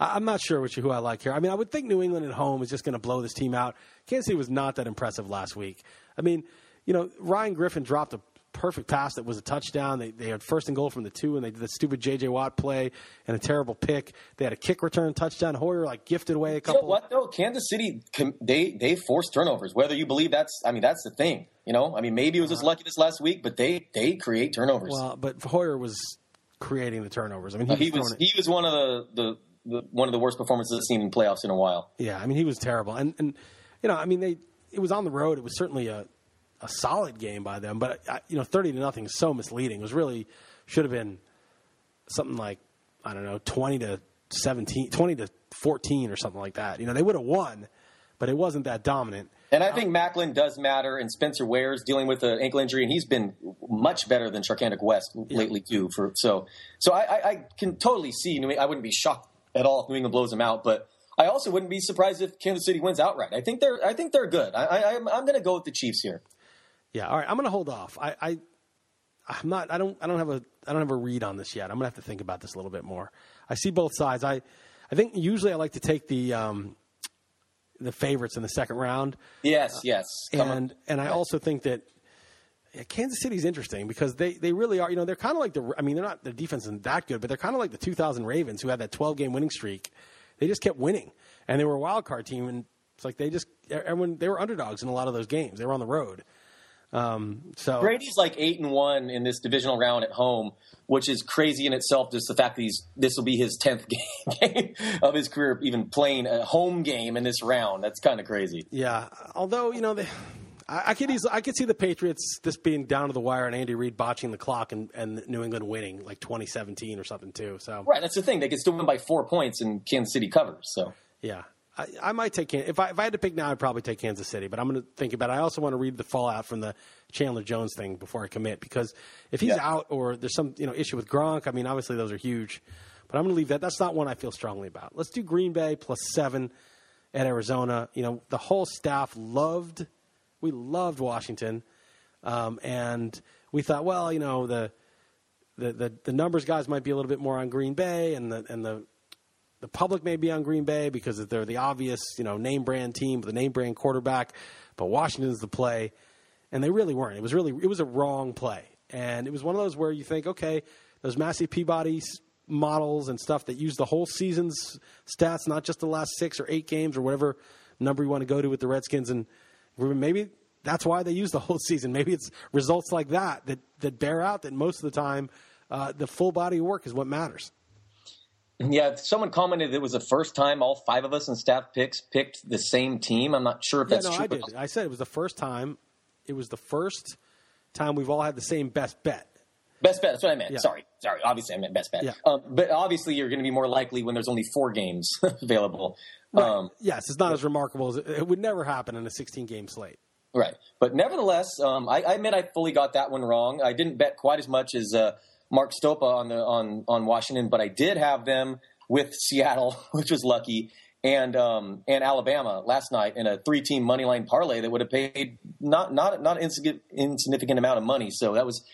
I, am not sure which who I like here. I mean, I would think New England at home is just going to blow this team out. Kansas City was not that impressive last week. I mean, you know, Ryan Griffin dropped a perfect pass that was a touchdown. They, they had first and goal from the two, and they did the stupid J.J. Watt play and a terrible pick. They had a kick return touchdown. Hoyer like gifted away a couple. You know what though? Kansas City they they forced turnovers. Whether you believe that's, I mean, that's the thing. You know, I mean, maybe it was just uh-huh. lucky this last week, but they they create turnovers. Well, but Hoyer was creating the turnovers. I mean, he, uh, was, he was, he was one of the, the, the one of the worst performances I've seen in playoffs in a while. Yeah, I mean, he was terrible, and and you know, I mean, they it was on the road. It was certainly a a solid game by them, but you know, thirty to nothing is so misleading. It was really should have been something like I don't know, twenty to 17, 20 to fourteen or something like that. You know, they would have won, but it wasn't that dominant. And I think Maclin does matter, and Spencer Ware's dealing with an ankle injury, and he's been much better than Charcandrick West yeah. lately too. For so, so I, I, can totally see. I wouldn't be shocked at all if New England blows them out, but I also wouldn't be surprised if Kansas City wins outright. I think they're I think they're good. I, I'm going to go with the Chiefs here. Yeah, all right. I'm going to hold off. I, I I'm not. I don't. I don't have a. I don't have a read on this yet. I'm gonna have to think about this a little bit more. I see both sides. I, I think usually I like to take the um, the favorites in the second round. Yes, yes. Come and on. and I also think that yeah, Kansas City's interesting because they, they really are. You know, they're kind of like the. I mean, they're not. Their defense isn't that good, but they're kind of like the 2000 Ravens who had that 12 game winning streak. They just kept winning, and they were a wild card team, and it's like they just everyone they were underdogs in a lot of those games. They were on the road. Um, so Brady's like eight and one in this divisional round at home, which is crazy in itself. Just the fact that he's this will be his tenth game of his career, even playing a home game in this round. That's kind of crazy. Yeah, although you know they. I, I could easily, I could see the Patriots this being down to the wire and Andy Reid botching the clock and, and New England winning like 2017 or something too. So right, that's the thing. They could still win by four points and Kansas City covers. So yeah, I, I might take if I if I had to pick now, I'd probably take Kansas City. But I'm going to think about. it. I also want to read the fallout from the Chandler Jones thing before I commit because if he's yeah. out or there's some you know issue with Gronk, I mean obviously those are huge. But I'm going to leave that. That's not one I feel strongly about. Let's do Green Bay plus seven at Arizona. You know the whole staff loved, we loved Washington, um, and we thought, well, you know the, the the the numbers guys might be a little bit more on Green Bay, and the and the the public may be on Green Bay because they're the obvious, you know, name brand team a name brand quarterback, but Washington's the play, and they really weren't. It was really it was a wrong play, and it was one of those where you think, okay, those Massey Peabody models and stuff that use the whole season's stats, not just the last six or eight games or whatever number you want to go to with the Redskins, and maybe that's why they use the whole season. Maybe it's results like that that that bear out that most of the time uh, the full body work is what matters. Yeah, someone commented it was the first time all five of us in staff picks picked the same team. I'm not sure if that's yeah, no, true. I did. I said it was the first time. It was the first time we've all had the same best bet. Best bet. That's what I meant. Yeah. Sorry, sorry. Obviously, I meant best bet. Yeah. Um, but obviously, you're going to be more likely when there's only four games available. Right. Um, yes, it's not as remarkable as it, it, would never happen in a 16 game slate. Right, but nevertheless, um, I, I, admit I fully got that one wrong. I didn't bet quite as much as uh, Mark Stopa on the on on Washington, but I did have them with Seattle, which was lucky, and um, and Alabama last night in a three team money line parlay that would have paid not not not insignificant amount of money. So that was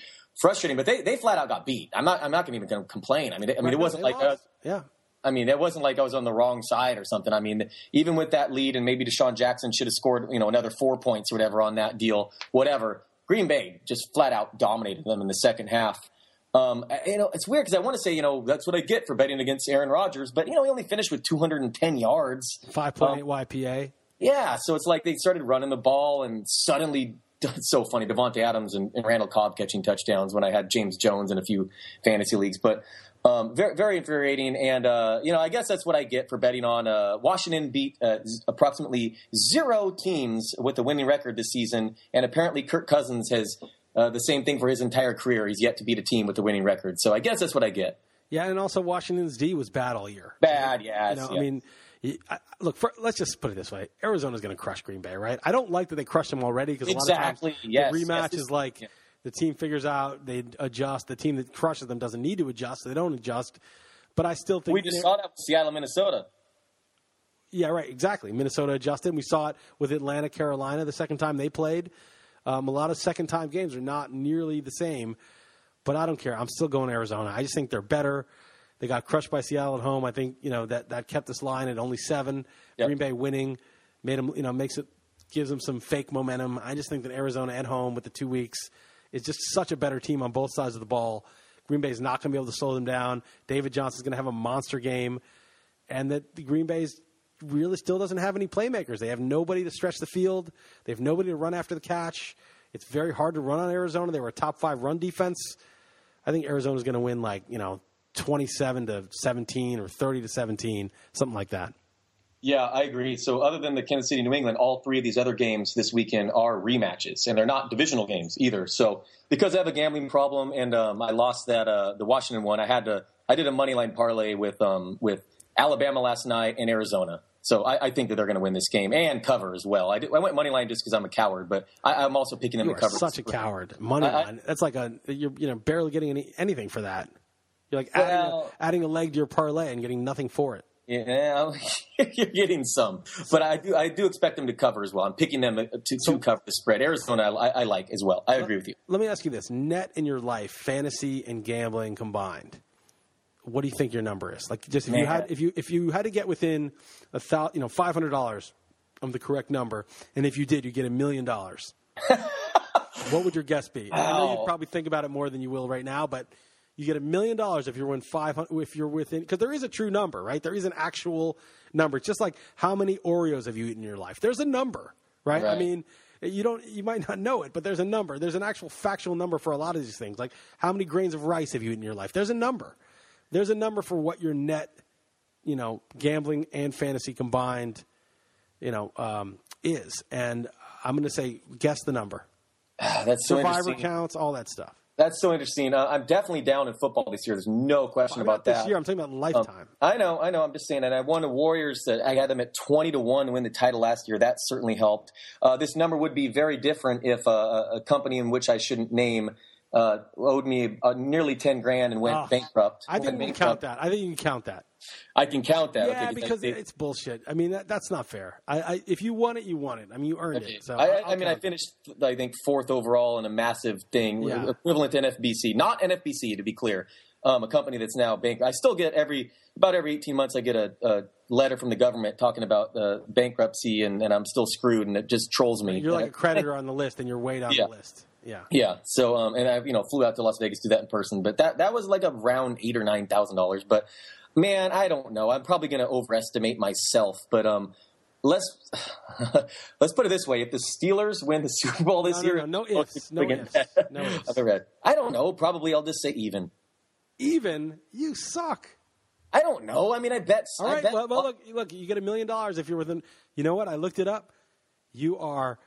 frustrating. But they, they flat out got beat. I'm not I'm not even going to complain. I mean, they, I mean, right, it wasn't like uh, yeah. I mean, it wasn't like I was on the wrong side or something. I mean, even with that lead, and maybe DeSean Jackson should have scored, you know, another four points or whatever on that deal. Whatever. Green Bay just flat out dominated them in the second half. Um, you know, it's weird because I want to say, you know, that's what I get for betting against Aaron Rodgers, but you know, he only finished with 210 yards, 5.8 um, YPA. Yeah, so it's like they started running the ball, and suddenly, it's so funny. Davante Adams and, and, Randall Cobb catching touchdowns when I had James Jones in a few fantasy leagues, but um, very, very infuriating. And uh, you know, I guess that's what I get for betting on. Uh, Washington beat uh, approximately zero teams with a winning record this season, and apparently Kirk Cousins has uh, the same thing for his entire career. He's yet to beat a team with a winning record. So I guess that's what I get. Yeah, and also Washington's D was bad all year. Bad, yeah. You know, yeah. I mean, look. For, let's just put it this way: Arizona's going to crush Green Bay, right? I don't like that they crushed them already because exactly. a lot of times yes. the rematch yes. is like yeah. the team figures out they adjust. The team that crushes them doesn't need to adjust; so they don't adjust. But I still think we just saw that with Seattle, Minnesota. Yeah, right. Exactly. Minnesota adjusted. We saw it with Atlanta, Carolina the second time they played. Um, a lot of second time games are not nearly the same, but I don't care. I'm still going to Arizona. I just think they're better. They got crushed by Seattle at home. I think you know that that kept this line at only seven. Yep. Green Bay winning made them you know makes it gives them some fake momentum. I just think that Arizona at home with the two weeks is just such a better team on both sides of the ball. Green Bay is not going to be able to slow them down. David Johnson is going to have a monster game, and that the Green Bay's really still doesn't have any playmakers. They have nobody to stretch the field. They have nobody to run after the catch. It's very hard to run on Arizona. They were a top five run defense. I think Arizona's going to win like you know twenty seven to seventeen or thirty to seventeen, something like that. Yeah, I agree. So, other than the Kansas City New England, all three of these other games this weekend are rematches, and they're not divisional games either. So, because I have a gambling problem and um, I lost that uh, the Washington one, I had to I did a money line parlay with um, with Alabama last night and Arizona. So I, I think that they're going to win this game and cover as well. I, I went money line just because I'm a coward, but I, am also picking them you to cover. Such a coward, money I, line. That's like a you're you know barely getting any, anything for that. You're like adding, well, a, adding a leg to your parlay and getting nothing for it. Yeah, you're getting some, but I do I do expect them to cover as well. I'm picking them to, to cover the spread. Arizona, I, I, like as well. I agree with you. Let me ask you this: net in your life, fantasy and gambling combined, what do you think your number is? Like, just if you had if you if you had to get within a thousand, you know, five hundred dollars of the correct number, and if you did, you get a million dollars. What would your guess be? I know you'd probably think about it more than you will right now, but you get a million dollars if you're within five if you're within because there is a true number, right? There is an actual number. It's just like how many Oreos have you eaten in your life? There's a number, right? right? I mean, you don't you might not know it, but there's a number. There's an actual factual number for a lot of these things. Like how many grains of rice have you eaten in your life? There's a number. There's a number for what your net, you know, gambling and fantasy combined, you know, um, is. And I'm going to say guess the number. That's so survivor counts, all that stuff. That's so interesting. Uh, I'm definitely down in football this year. There's no question about this that. This year, I'm talking about lifetime. Um, I know, I know. I'm just saying, and I won the Warriors. That I had them at 20 to one to win the title last year. That certainly helped. Uh, this number would be very different if uh, a company in which I shouldn't name uh, owed me uh, nearly 10 grand and went oh, bankrupt. I think you can count that. I think you can count that. I can count that. Yeah, okay, because it's bullshit. I mean, that, that's not fair. I, I, if you won it, you won it. I mean, you earned okay. it. So I, I mean, I finished, I think, fourth overall in a massive thing, yeah. equivalent to NFBC. Not NFBC, to be clear. Um, a company that's now bank. I still get every about every 18 months, I get a, a letter from the government talking about uh, bankruptcy, and, and, I'm still screwed, and it just trolls me. You're like a creditor on the list, and you're way down yeah. the list. Yeah. Yeah. So, um, and I, you know, flew out to Las Vegas to do that in person, but that, that was like around eight or nine thousand dollars. But man, I don't know. I'm probably going to overestimate myself, but, um, let's, let's put it this way. If the Steelers win the Super Bowl this no, year, no, no, no ifs, no ifs, no ifs. I don't know. Probably I'll just say even. Even? You suck. I don't know. I mean, I bet. All right. Bet, well, well, look, look, you get a million dollars if you're within. You know what? I looked it up. You are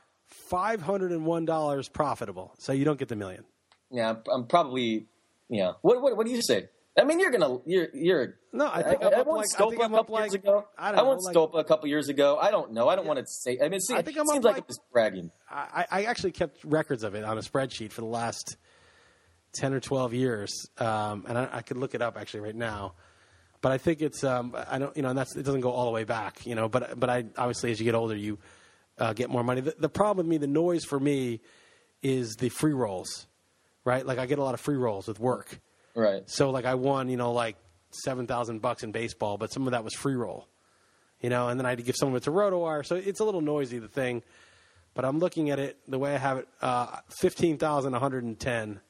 $501 profitable. So you don't get the million. Yeah, I'm probably, yeah. What, what, what do you say? I mean, you're gonna, you're, you're. No, I think I, I'm I, like, I think I'm up like, ago. I, don't I won like, a couple years ago. I don't know. I don't yeah. want to say. I mean, it seems, I think I'm seems like, like I'm just bragging. I, I actually kept records of it on a spreadsheet for the last ten or twelve years, um, and I, I could look it up actually right now. But I think it's, um, I don't, you know, and that's it doesn't go all the way back, you know. But but I obviously as you get older, you uh, get more money. The, the, problem with me, the noise for me, is the free rolls, right? Like I get a lot of free rolls with work, right? So like I won, you know, like seven thousand bucks in baseball, but some of that was free roll, you know, and then I had to give some of it to RotoWire, so it's a little noisy the thing. But I'm looking at it the way I have it. Uh, Fifteen thousand one hundred and ten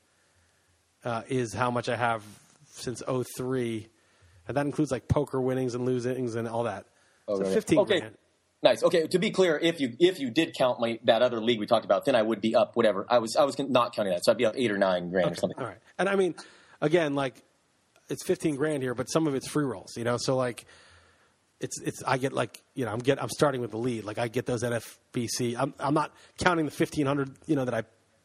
uh, is how much I have since 03. and that includes like poker winnings and losings and all that. Oh, so fifteen okay. grand. Nice. Okay. To be clear, if you if you did count my that other league we talked about, then I would be up whatever. I was I was not counting that, so I'd be up eight or nine grand okay. or something. All right. And I mean, again, like it's fifteen grand here, but some of it's free rolls. You know, so like it's it's I get like you know I'm get I'm starting with the lead. Like I get those NFBC. I'm I'm not counting the fifteen hundred you know that I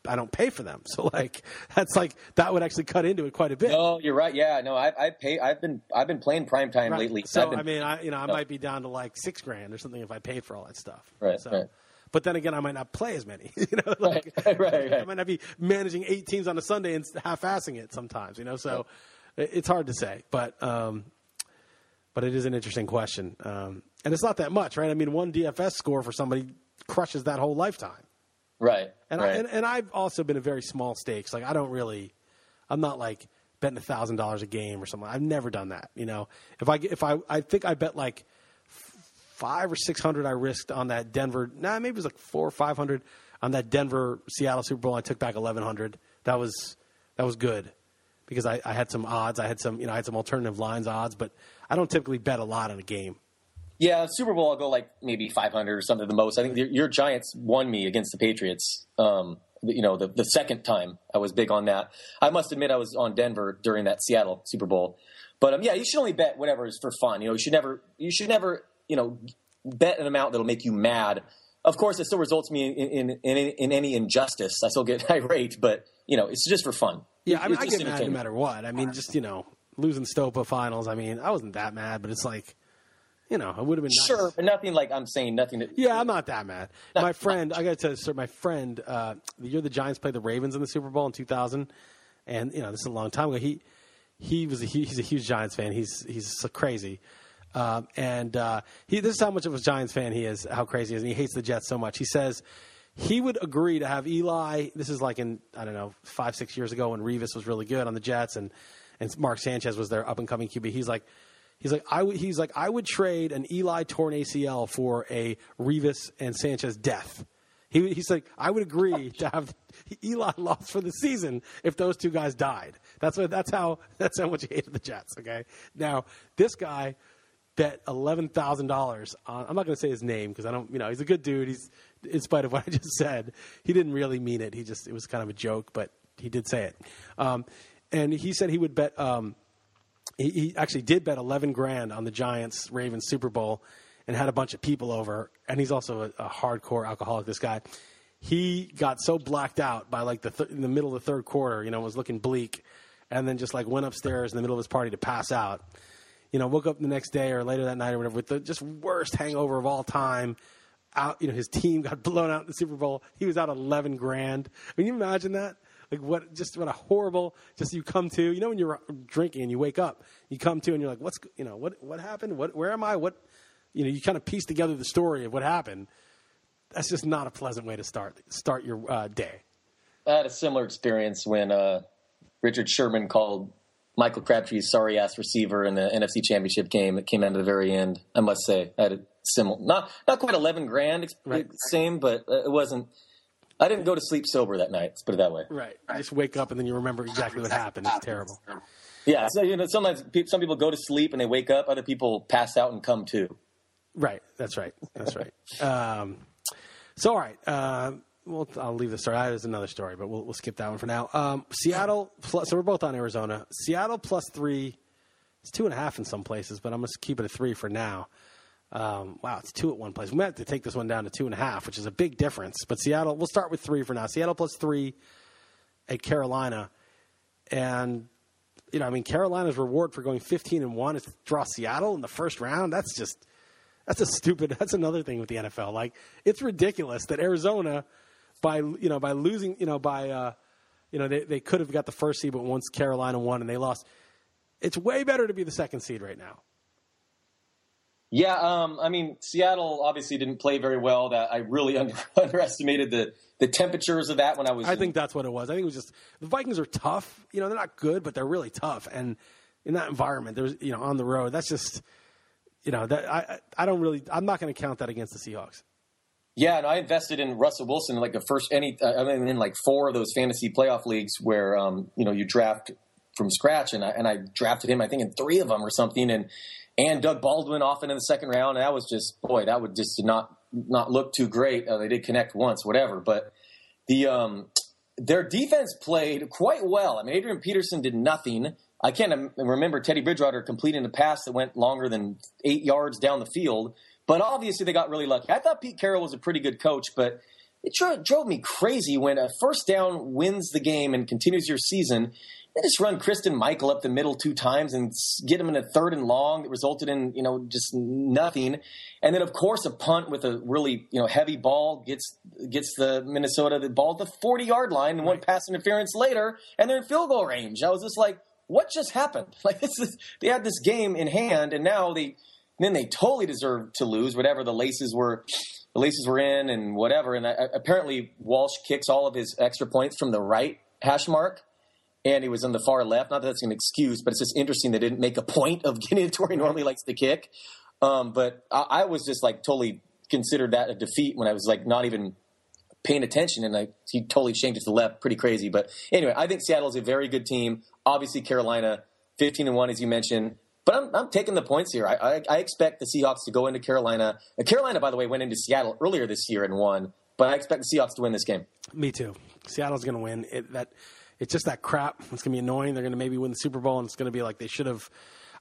I don't pay for them. So like that's like that would actually cut into it quite a bit. No, you're right. Yeah, no, I, I pay. I've been I've been playing prime time right. lately. So been, I mean, I you know I no. might be down to like six grand or something if I paid for all that stuff. Right. So, right. But then again, I might not play as many. You know, like, right, right. I might not be managing eight teams on a Sunday and half-assing it sometimes. You know, so it's hard to say. But um, but it is an interesting question, um, and it's not that much, right? I mean, one DFS score for somebody crushes that whole lifetime. Right. And right. I and, and I've also been a very small stakes. Like I don't really, I'm not like betting a thousand dollars a game or something. I've never done that. You know, if I if I I think I bet like five or six hundred I risked on that Denver. Nah, maybe it was like four or five hundred on that Denver Seattle Super Bowl. I took back eleven hundred That was that was good because I, I had some odds. I had some you know I had some alternative lines odds, but I don't typically bet a lot on a game. Yeah, Super Bowl I'll go like maybe 500 or something the most. I think your, your Giants won me against the Patriots. Um, you know, the, the second time I was big on that. I must admit I was on Denver during that Seattle Super Bowl. But um, yeah, you should only bet whatever is for fun. You know, you should never, you should never, you know, bet an amount that'll make you mad. Of course, it still results me in in, in, in any injustice. I still get irate, but you know, it's just for fun. Yeah, I, mean, I get mad no matter what. I mean, just you know, losing Stopa finals. I mean, I wasn't that mad, but it's like you know, it would have been nice. sure, but nothing like I'm saying nothing. That, yeah, I'm not that mad. Not my friend, I got to tell you, my friend, uh, the year the Giants played the Ravens in the Super Bowl in 2000, and you know, this is a long time ago. He he was a, he's a huge Giants fan. He's he's so crazy. Um, and uh, he, this is how much of a Giants fan he is, how crazy he is, and he hates the Jets so much. He says he would agree to have Eli. This is like in I don't know five six years ago when Revis was really good on the Jets and and Mark Sanchez was their up and coming QB. He's like He's like, I he's like, I would trade an Eli torn ACL for a Revis and Sanchez death. He, he's like, I would agree to have Eli lost for the season if those two guys died. That's what, that's how that's how much he hated the Jets. Okay, now this guy bet eleven thousand dollars on. I'm not going to say his name because I don't, you know, he's a good dude. He's in spite of what I just said, he didn't really mean it. He just it was kind of a joke, but he did say it. Um, and he said he would bet. Um, he, he actually did bet 11 grand on the Giants Ravens Super Bowl and had a bunch of people over. And he's also a, a hardcore alcoholic. This guy, he got so blacked out by like the th- in the middle of the third quarter. You know, was looking bleak, and then just like went upstairs in the middle of his party to pass out. You know, woke up the next day or later that night or whatever with the just worst hangover of all time. Out, you know, his team got blown out in the Super Bowl. He was out 11 grand. Can you imagine that? Like what? Just what a horrible. Just you come to. You know when you're drinking and you wake up, you come to and you're like, what's you know what what happened? What where am I? What you know you kind of piece together the story of what happened. That's just not a pleasant way to start start your uh, day. I had a similar experience when uh, Richard Sherman called Michael Crabtree's sorry ass receiver in the NFC Championship game. It came down to the very end. I must say, I had a similar, not not quite eleven grand, right. same, but uh, it wasn't I didn't go to sleep sober that night. Let's put it that way. Right. You just wake up and then you remember exactly what happened. It's terrible. Yeah. So you know, sometimes some people go to sleep and they wake up. Other people pass out and come to. Right. That's right. That's right. Um, so all right. Uh, well, I'll leave the story. There's another story, but we'll, we'll skip that one for now. Um, Seattle. Plus, so we're both on Arizona. Seattle plus three. It's two and a half in some places, but I'm going to keep it a three for now. Um, wow, it's two at one place. We might have to take this one down to two and a half, which is a big difference. But Seattle, we'll start with three for now. Seattle plus three at Carolina, and you know, I mean, Carolina's reward for going fifteen and one is to draw Seattle in the first round. That's just that's a stupid. That's another thing with the NFL. Like, it's ridiculous that Arizona, by you know, by losing, you know, by uh, you know, they they could have got the first seed, but once Carolina won and they lost, it's way better to be the second seed right now. Yeah, um, I mean, Seattle obviously didn't play very well. That I really under, underestimated the the temperatures of that when I was. I in, think that's what it was. I think it was just the Vikings are tough. You know, they're not good, but they're really tough. And in that environment, there's you know on the road. That's just you know that I I don't really. I'm not going to count that against the Seahawks. Yeah, and I invested in Russell Wilson in like the first any. I mean, in like four of those fantasy playoff leagues where um, you know you draft from scratch, and I and I drafted him. I think in three of them or something, and and Doug Baldwin often in the second round. And that was just boy, that would just not not look too great. Uh, they did connect once, whatever, but the um, their defense played quite well. I mean, Adrian Peterson did nothing. I can't remember Teddy Bridgewater completing a pass that went longer than eight yards down the field. But obviously, they got really lucky. I thought Pete Carroll was a pretty good coach, but it drove me crazy when a first down wins the game and continues your season they just run Christine Michael up the middle two times and get him in a third and long that resulted in you know just nothing. And then of course a punt with a really you know heavy ball gets gets the Minnesota the ball at the forty yard line and one pass interference later and they're in field goal range. I was just like, what just happened? Like this is they had this game in hand and now they then they totally deserved to lose whatever the laces were the laces were in and whatever. And uh, apparently Walsh kicks all of his extra points from the right hash mark and he was on the far left. Not that that's an excuse, but it's just interesting they didn't make a point of getting it to where he normally likes to kick. Um, but I, I, was just like totally considered that a defeat when I was like not even paying attention, and I, he totally changed it to the left, pretty crazy. But anyway, I think Seattle is a very good team. Obviously, Carolina, fifteen and one, as you mentioned. But I'm, I'm taking the points here. I, I, I expect the Seahawks to go into Carolina. Carolina, by the way, went into Seattle earlier this year and won. But I expect the Seahawks to win this game. Me too. Seattle's going to win. It, that it's just that crap. It's going to be annoying. They're going to maybe win the Super Bowl, and it's going to be like they should have.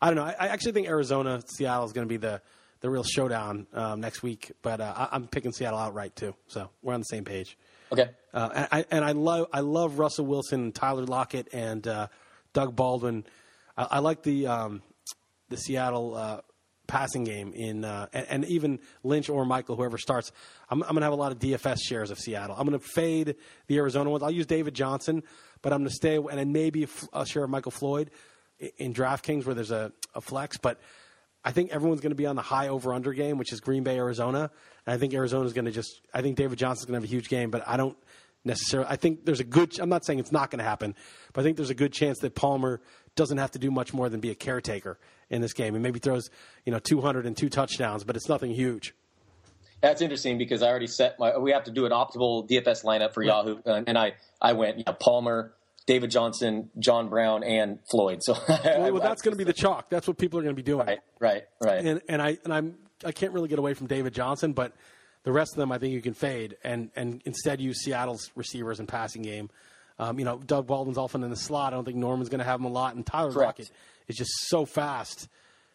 I don't know. I, I actually think Arizona, Seattle is going to be the the real showdown um, next week. But uh, I, am picking Seattle outright too. So we're on the same page. Okay. Uh, and I and I love I love Russell Wilson, Tyler Lockett, and uh, Doug Baldwin. I, I like the um, the Seattle uh, passing game in, uh, and, and, even Lynch or Michael, whoever starts. I'm, I'm going to have a lot of DFS shares of Seattle. I'm going to fade the Arizona ones. I'll use David Johnson, but I'm going to stay and then maybe a share of Michael Floyd in DraftKings where there's a, a flex, but. I think everyone's going to be on the high over under game, which is Green Bay, Arizona. And I think Arizona's going to just, I think David Johnson's going to have a huge game, but I don't necessarily, I think there's a good, I'm not saying it's not going to happen, but I think there's a good chance that Palmer doesn't have to do much more than be a caretaker in this game and maybe throws, you know, 202 touchdowns, but it's nothing huge. That's interesting because I already set my, we have to do an optimal DFS lineup for Yahoo. And I, I went, you know, Palmer, David Johnson, John Brown, and Floyd. So well, well that's going to be the chalk. That's what people are going to be doing. Right, right, right. And and I and I'm I can't really get away from David Johnson, but the rest of them I think you can fade and and instead use Seattle's receivers and passing game. Um, you know, Doug Baldwin's often in the slot. I don't think Norman's going to have him a lot, and Tyler Correct. Lockett is just so fast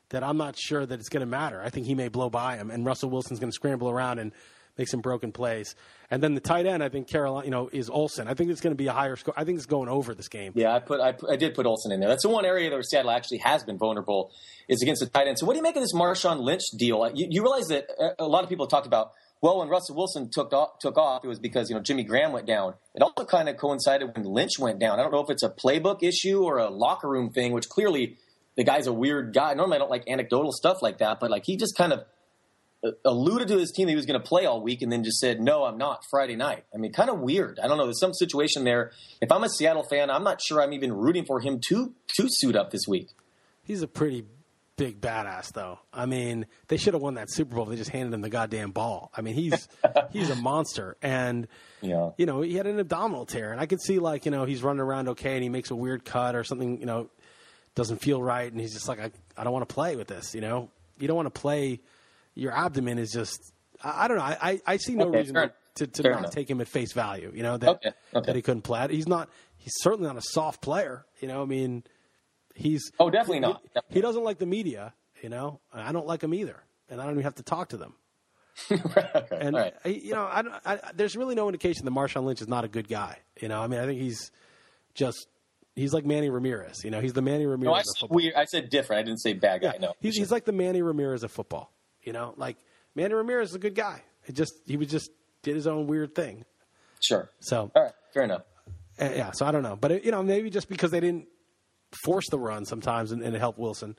that I'm not sure that it's going to matter. I think he may blow by him, and Russell Wilson's going to scramble around and make some broken plays. And then the tight end, I think Carolina, you know, is Olsen. I think it's going to be a higher score. I think it's going over this game. Yeah, I put I, I did put Olsen in there. That's the one area where Seattle actually has been vulnerable is against the tight end. So what do you make of this Marshawn Lynch deal? You, you realize that a lot of people talked about. Well, when Russell Wilson took off, took off, it was because you know Jimmy Graham went down. It also kind of coincided when Lynch went down. I don't know if it's a playbook issue or a locker room thing, which clearly the guy's a weird guy. Normally, I don't like anecdotal stuff like that, but like he just kind of uh, alluded to his team that he was going to play all week and then just said, no, I'm not Friday night. I mean, kind of weird. I don't know. There's some situation there. If I'm a Seattle fan, I'm not sure I'm even rooting for him to, to suit up this week. He's a pretty big badass, though. I mean, they should have won that Super Bowl. They just handed him the goddamn ball. I mean, he's he's a monster, and yeah. you know, he had an abdominal tear, and I could see like you know he's running around okay, and he makes a weird cut or something, you know, doesn't feel right, and he's just like, I I don't want to play with this, you know. You don't want to play your abdomen is just I, I don't know. I, I see no okay, reason to, to not enough. take him at face value. You know that okay, okay. that he couldn't play. He's not. He's certainly not a soft player. You know. I mean, he's oh definitely not. Definitely. He doesn't like the media. You know, I don't like him either, and I don't even have to talk to them. and right. you know, I, I, there's really no indication that Marshawn Lynch is not a good guy. You know, I mean, I think he's just he's like Manny Ramirez. You know, he's the Manny Ramirez. No, I, said weird. I said different. I didn't say bad guy. Yeah, no, he's, he's like the Manny Ramirez of football. You know, like Manny Ramirez is a good guy. It just he was just did his own weird thing. Sure. So all right, fair enough. Uh, yeah. So I don't know, but it, you know, maybe just because they didn't force the run sometimes and, and it helped Wilson.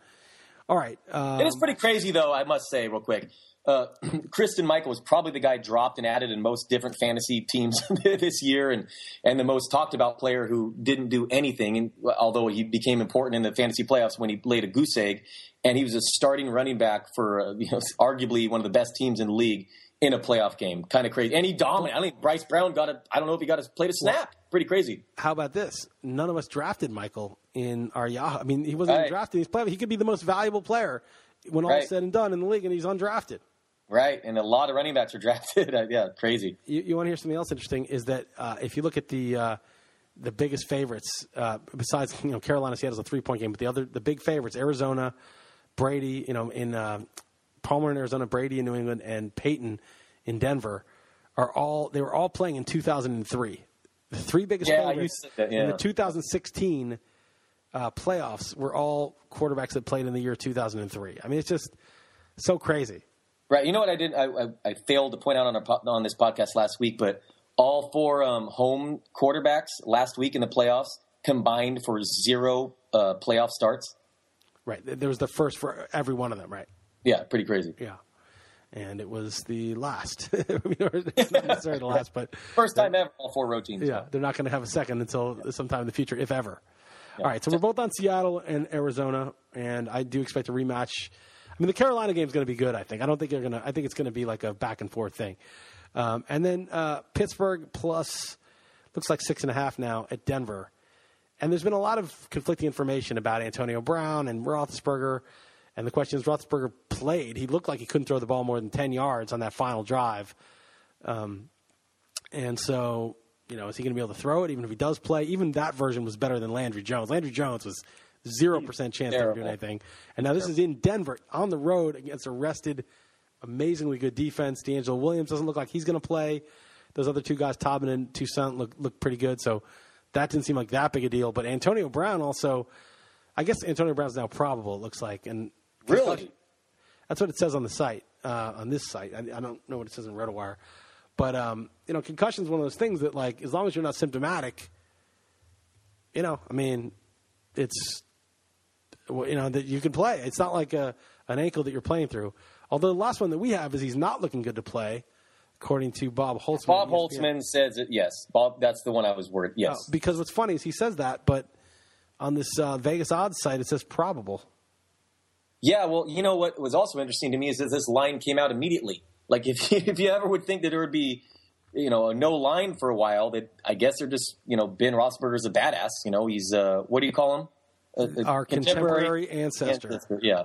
All right. Um, it is pretty crazy, though. I must say, real quick. Uh, Christine Michael was probably the guy dropped and added in most different fantasy teams this year, and and the most talked about player who didn't do anything. And although he became important in the fantasy playoffs when he laid a goose egg, and he was a starting running back for uh, you know, arguably one of the best teams in the league in a playoff game. Kind of crazy, and he dominated. I think Bryce Brown got a. I don't know if he got a played a snap. Pretty crazy. How about this? None of us drafted Michael in our Yahoo. I mean, he wasn't right. drafted. He's playing. He could be the most valuable player when all right. said and done in the league, and he's undrafted. Right, and a lot of running backs are drafted. yeah, crazy. You, you, want to hear something else interesting? Is that uh, if you look at the uh, the biggest favorites, uh, besides you know Carolina, Seattle's a three point game, but the other the big favorites, Arizona, Brady, you know, in uh, Palmer in Arizona, Brady in New England, and Peyton in Denver, are all they were all playing in 2003. The three biggest yeah, favorites that, yeah. in the 2016 uh, playoffs were all quarterbacks that played in the year 2003. I mean, it's just so crazy. Right. You know what I did? I, I, I failed to point out on our on this podcast last week, but all four um, home quarterbacks last week in the playoffs combined for zero uh, playoff starts. Right. There was the first for every one of them. Right. Yeah. Pretty crazy. Yeah. And it was the last. not necessarily the last, but first time ever all four road teams. Yeah, they're not going to have a second until sometime in the future, if ever. Yeah. All right, so we're both on Seattle and Arizona, and I do expect a rematch I mean, the Carolina game is going to be good. I think. I don't think they're going to. I think it's going to be like a back and forth thing. Um, and then uh, Pittsburgh plus looks like six and a half now at Denver. And there's been a lot of conflicting information about Antonio Brown and Roethlisberger. And the question is, Roethlisberger played. He looked like he couldn't throw the ball more than 10 yards on that final drive. Um, and so, you know, is he going to be able to throw it even if he does play? Even that version was better than Landry Jones. Landry Jones was 0% chance of doing anything. And now this Terrible. is in Denver on the road against a rested, amazingly good defense. DeAngelo Williams doesn't look like he's going to play. Those other two guys, Todman and Toussaint, look, look pretty good. So that didn't seem like that big a deal. But Antonio Brown also, I guess Antonio Brown's now probable, it looks like. And Really? That's what it says on the site, uh, on this site. I, I, don't know what it says in RotoWire. But um, you know, concussion is one of those things that, like, as long as you're not symptomatic, you know, I mean, it's you know that you can play. It's not like a an ankle that you're playing through. Although the last one that we have is he's not looking good to play, according to Bob Holtzman. Bob Holtzman says it. Yes, Bob. That's the one I was worried. Yes, uh, because what's funny is he says that, but on this uh, Vegas odds site it says probable. Yeah, well, you know what was also interesting to me is that this line came out immediately. Like if if you ever would think that there would be, you know, a no line for a while, that I guess they're just you know Ben Roethlisberger's a badass. You know, he's uh, what do you call him? Our contemporary, contemporary ancestor. ancestor. Yeah.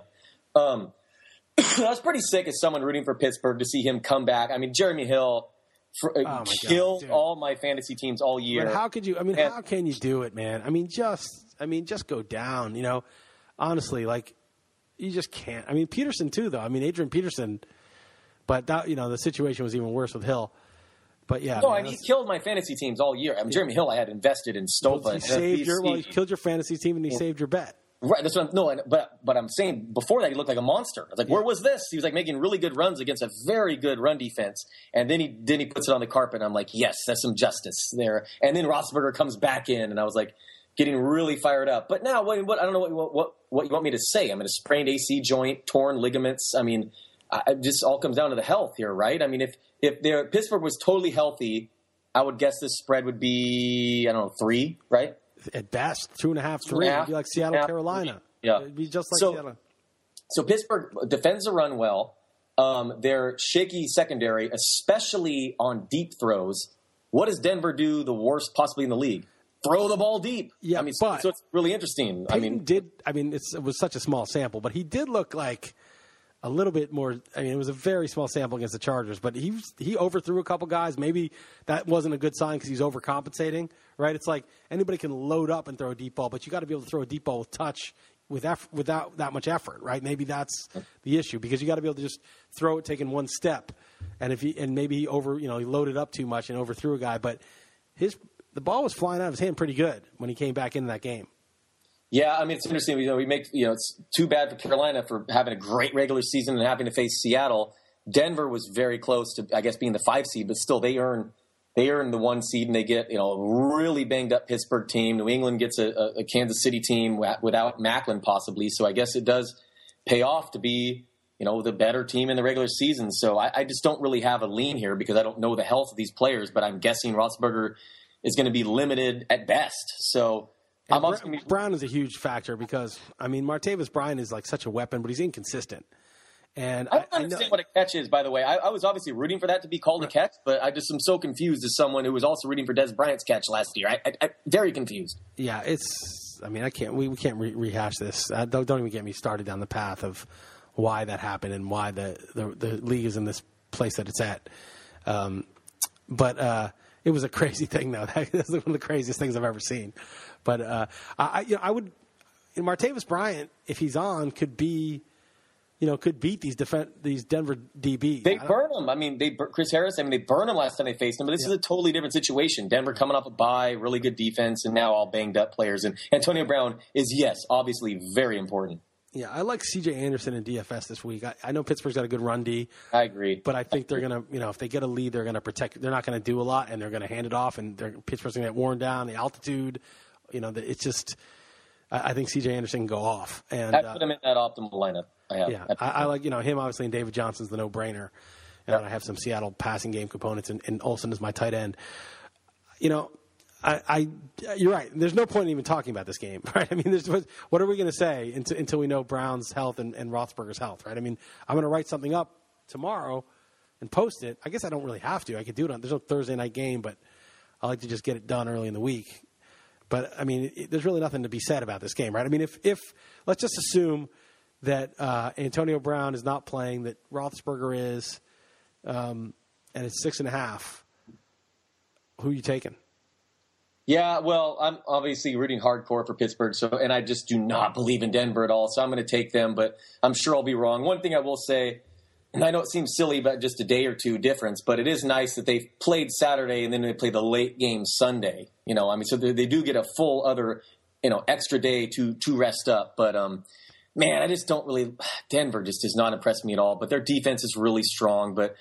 Um, I was pretty sick as someone rooting for Pittsburgh to see him come back. I mean, Jeremy Hill for, uh, oh killed God, all my fantasy teams all year. But how could you? I mean, and, how can you do it, man? I mean, just I mean, just go down. You know, honestly, like you just can't. I mean, Peterson too, though. I mean, Adrian Peterson, but that you know the situation was even worse with Hill. But yeah, no, man, I mean, he killed my fantasy teams all year. I mean, Jeremy Hill, I had invested in Stopa. Well, he saved your well, he killed your fantasy team and he saved your bet. Right. That's what I'm, no, but but I'm saying before that he looked like a monster. I was like, yeah. where was this? He was like making really good runs against a very good run defense, and then he then he puts it on the carpet. and I'm like, yes, that's some justice there. And then Roethlisberger comes back in, and I was like, getting really fired up. But now, what, what I don't know what, what what you want me to say. I'm in a sprained AC joint, torn ligaments. I mean, I, just all comes down to the health here, right? I mean, if if their Pittsburgh was totally healthy, I would guess this spread would be I don't know three, right? At best, two and a half, three. It'd be like Seattle, half, Carolina. Yeah, it'd be just like so, Seattle. So Pittsburgh defends the run well. Um, their shaky secondary, especially on deep throws. What does Denver do the worst possibly in the league? throw the ball deep. Yeah, I mean, but so it's really interesting. Peyton I mean, did I mean it was such a small sample, but he did look like a little bit more. I mean, it was a very small sample against the Chargers, but he he overthrew a couple guys. Maybe that wasn't a good sign because he's overcompensating, right? It's like anybody can load up and throw a deep ball, but you got to be able to throw a deep ball with touch with eff- without that much effort, right? Maybe that's the issue because you got to be able to just throw it taking one step, and if he and maybe he over you know he loaded up too much and overthrew a guy, but his the ball was flying out of his hand pretty good when he came back into that game. Yeah, I mean it's interesting. You know, we make you know it's too bad for Carolina for having a great regular season and having to face Seattle. Denver was very close to, I guess, being the five seed, but still they earn they earn the one seed and they get you know a really banged up Pittsburgh team. New England gets a, a Kansas City team without Maclin possibly, so I guess it does pay off to be you know the better team in the regular season. So I, I just don't really have a lean here because I don't know the health of these players, but I'm guessing Roethlisberger is going to be limited at best. So and Br- be- Brown is a huge factor because I mean Martavis Bryant is like such a weapon, but he's inconsistent. And I don't I, understand I what a catch is. By the way, I, I, was obviously rooting for that to be called a catch, but I just am so confused as someone who was also rooting for Dez Bryant's catch last year. I, I, very confused. Yeah, it's. I mean, I can't. We, we can't re- rehash this. Uh, don't, don't even get me started down the path of why that happened and why the the, the league is in this place that it's at. Um, but uh, it was a crazy thing, though. That's one of the craziest things I've ever seen. But uh, I, you know, I would, you know, Martavis Bryant, if he's on, could be, you know, could beat these defen- these Denver DBs. They burn them. I mean, they Chris Harris. I mean, they burned him last time they faced him. But this yeah. is a totally different situation. Denver coming off a bye, really good defense, and now all banged up players. And Antonio Brown is yes, obviously very important. Yeah, I like C.J. Anderson in DFS this week. I, I, know Pittsburgh's got a good run D. I agree, but I think they're gonna, you know, if they get a lead, they're gonna protect. They're not gonna do a lot, and they're gonna hand it off, and Pittsburgh's gonna get worn down. The altitude, you know, it's just. I, I think C.J. Anderson can go off, and I put uh, him in that optimal lineup. I have. Yeah, I, I, like you know him obviously, and David Johnson's the no-brainer, and yep. I have some Seattle passing game components, and, and Olsen is my tight end. You know, I, I, you're right. There's no point in even talking about this game, right? I mean, what are we going to say until, until, we know Brown's health and, and Roethlisberger's health, right? I mean, I'm going to write something up tomorrow and post it. I guess I don't really have to. I could do it on. There's no Thursday night game, but I like to just get it done early in the week. But I mean, it, there's really nothing to be said about this game, right? I mean, if if let's just assume that uh, Antonio Brown is not playing, that Roethlisberger is, um, and it's six and a half. Who are you taking? Yeah, well, I'm obviously rooting hardcore for Pittsburgh, so and I just do not believe in Denver at all. So I'm going to take them, but I'm sure I'll be wrong. One thing I will say, and I know it seems silly, but just a day or two difference, but it is nice that they've played Saturday and then they play the late game Sunday. You know, I mean, so they, they do get a full other, you know, extra day to to rest up. But um, man, I just don't really. Denver just does not impress me at all. But their defense is really strong. But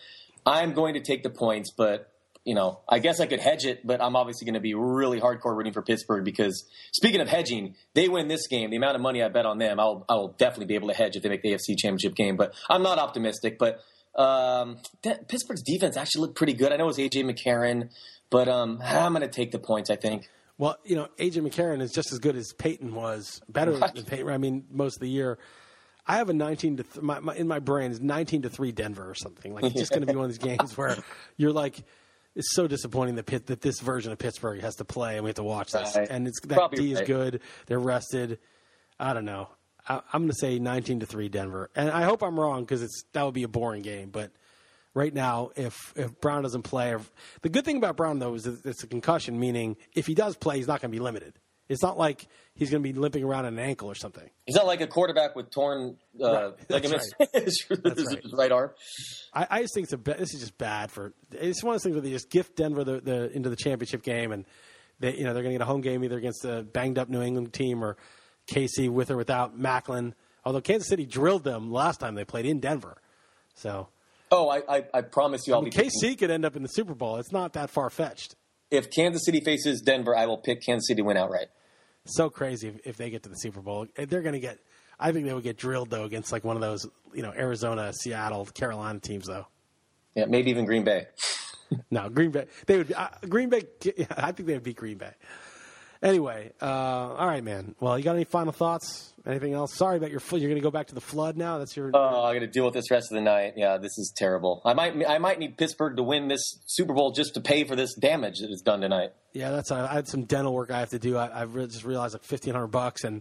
I'm going to take the points, but you know, I guess I could hedge it, but I'm obviously going to be really hardcore rooting for Pittsburgh because speaking of hedging, they win this game. The amount of money I bet on them, I'll I'll definitely be able to hedge if they make the AFC Championship game. But I'm not optimistic. But um, Pittsburgh's defense actually looked pretty good. I know it was AJ McCarron, but um, I'm going to take the points. I think. Well, you know, AJ McCarron is just as good as Peyton was, better right. than Peyton. I mean, most of the year. I have a 19 to th- my, my, in my brain is 19 to 3 Denver or something. Like it's just going to be one of these games where you're like it's so disappointing that Pitt, that this version of Pittsburgh has to play and we have to watch this. Right. And it's that Probably D right. is good. They're rested. I don't know. I, am going to say 19 to three Denver, and I hope I'm wrong because it's that would be a boring game. But right now, if if Brown doesn't play, if, the good thing about Brown though is it's a concussion, meaning if he does play, he's not going to be limited. It's not like he's going to be limping around an ankle or something. He's not like a quarterback with torn uh, right. ligaments right. his right. right. arm. I, I just think it's a this is just bad for. It's one of those things where they just gift Denver the, the into the championship game, and they you know they're going to get a home game either against a banged up New England team or KC with or without Maclin. Although Kansas City drilled them last time they played in Denver, so. Oh, I, I, I promise you, I'll I mean, KC picking... could end up in the Super Bowl. It's not that far fetched. If Kansas City faces Denver, I will pick Kansas City to win outright so crazy if, if they get to the Super Bowl. They're going to get. I think they would get drilled though against like one of those you know Arizona, Seattle, Carolina teams though. Yeah, maybe even Green Bay. no, Green Bay. They would. Uh, Green Bay. I think they would beat Green Bay. Anyway, uh, all right, man. Well, you got any final thoughts? Anything else? Sorry about your. You're going to go back to the flood now. That's your. Oh, I'm going to deal with this rest of the night. Yeah, this is terrible. I might. I might need Pittsburgh to win this Super Bowl just to pay for this damage that is done tonight. Yeah, that's. I had some dental work I have to do. I, I just realized like fifteen hundred bucks, and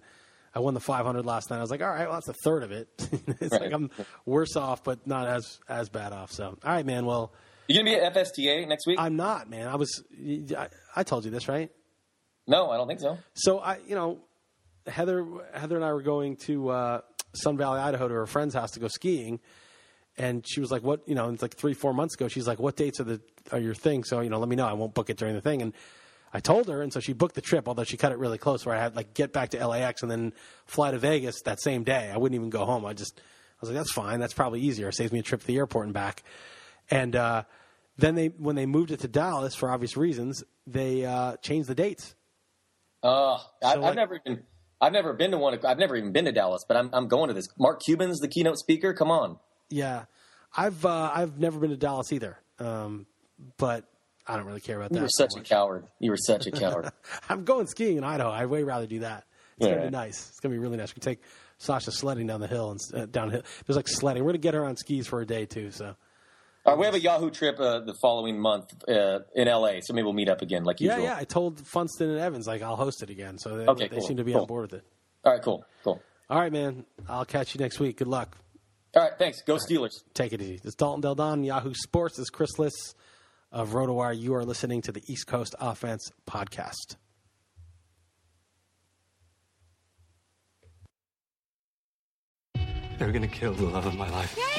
I won the five hundred last night. I was like, all right, well, that's a third of it. it's right. like I'm worse off, but not as as bad off. So, all right, man. Well, you gonna be at FSTA next week? I'm not, man. I was. I, I told you this, right? No, I don't think so. So I, you know, Heather, Heather and I were going to uh, Sun Valley, Idaho, to her friend's house to go skiing, and she was like, "What?" You know, it's like three, four months ago. She's like, "What dates are the are your thing?" So you know, let me know. I won't book it during the thing. And I told her, and so she booked the trip. Although she cut it really close, where I had like get back to LAX and then fly to Vegas that same day. I wouldn't even go home. I just I was like, "That's fine. That's probably easier. It saves me a trip to the airport and back." And uh, then they when they moved it to Dallas for obvious reasons, they uh, changed the dates. Uh, so I, have like, never even I've never been to one. I've never even been to Dallas, but I'm I'm going to this. Mark Cuban's the keynote speaker. Come on. Yeah, I've uh, I've never been to Dallas either, um, but I don't really care about that. You were such so a coward. You were such a coward. I'm going skiing in Idaho. I'd way rather do that. It's yeah. gonna be nice. It's gonna be really nice. We can take Sasha sledding down the hill and uh, downhill. There's like sledding. We're gonna get her on skis for a day too. So uh, we have a Yahoo trip uh, the following month uh, in LA, so maybe we'll meet up again like usual. Yeah, yeah. I told Funston and Evans like I'll host it again, so they, okay, they cool. seem to be cool. on board with it. All right, cool, cool. All right, man. I'll catch you next week. Good luck. All right, thanks. Go Steelers. Right. Take it easy. This is Dalton Del Don, Yahoo Sports. This is Chris Liss of RotoWire. You are listening to the East Coast Offense Podcast. They're going to kill the love of my life. Casey!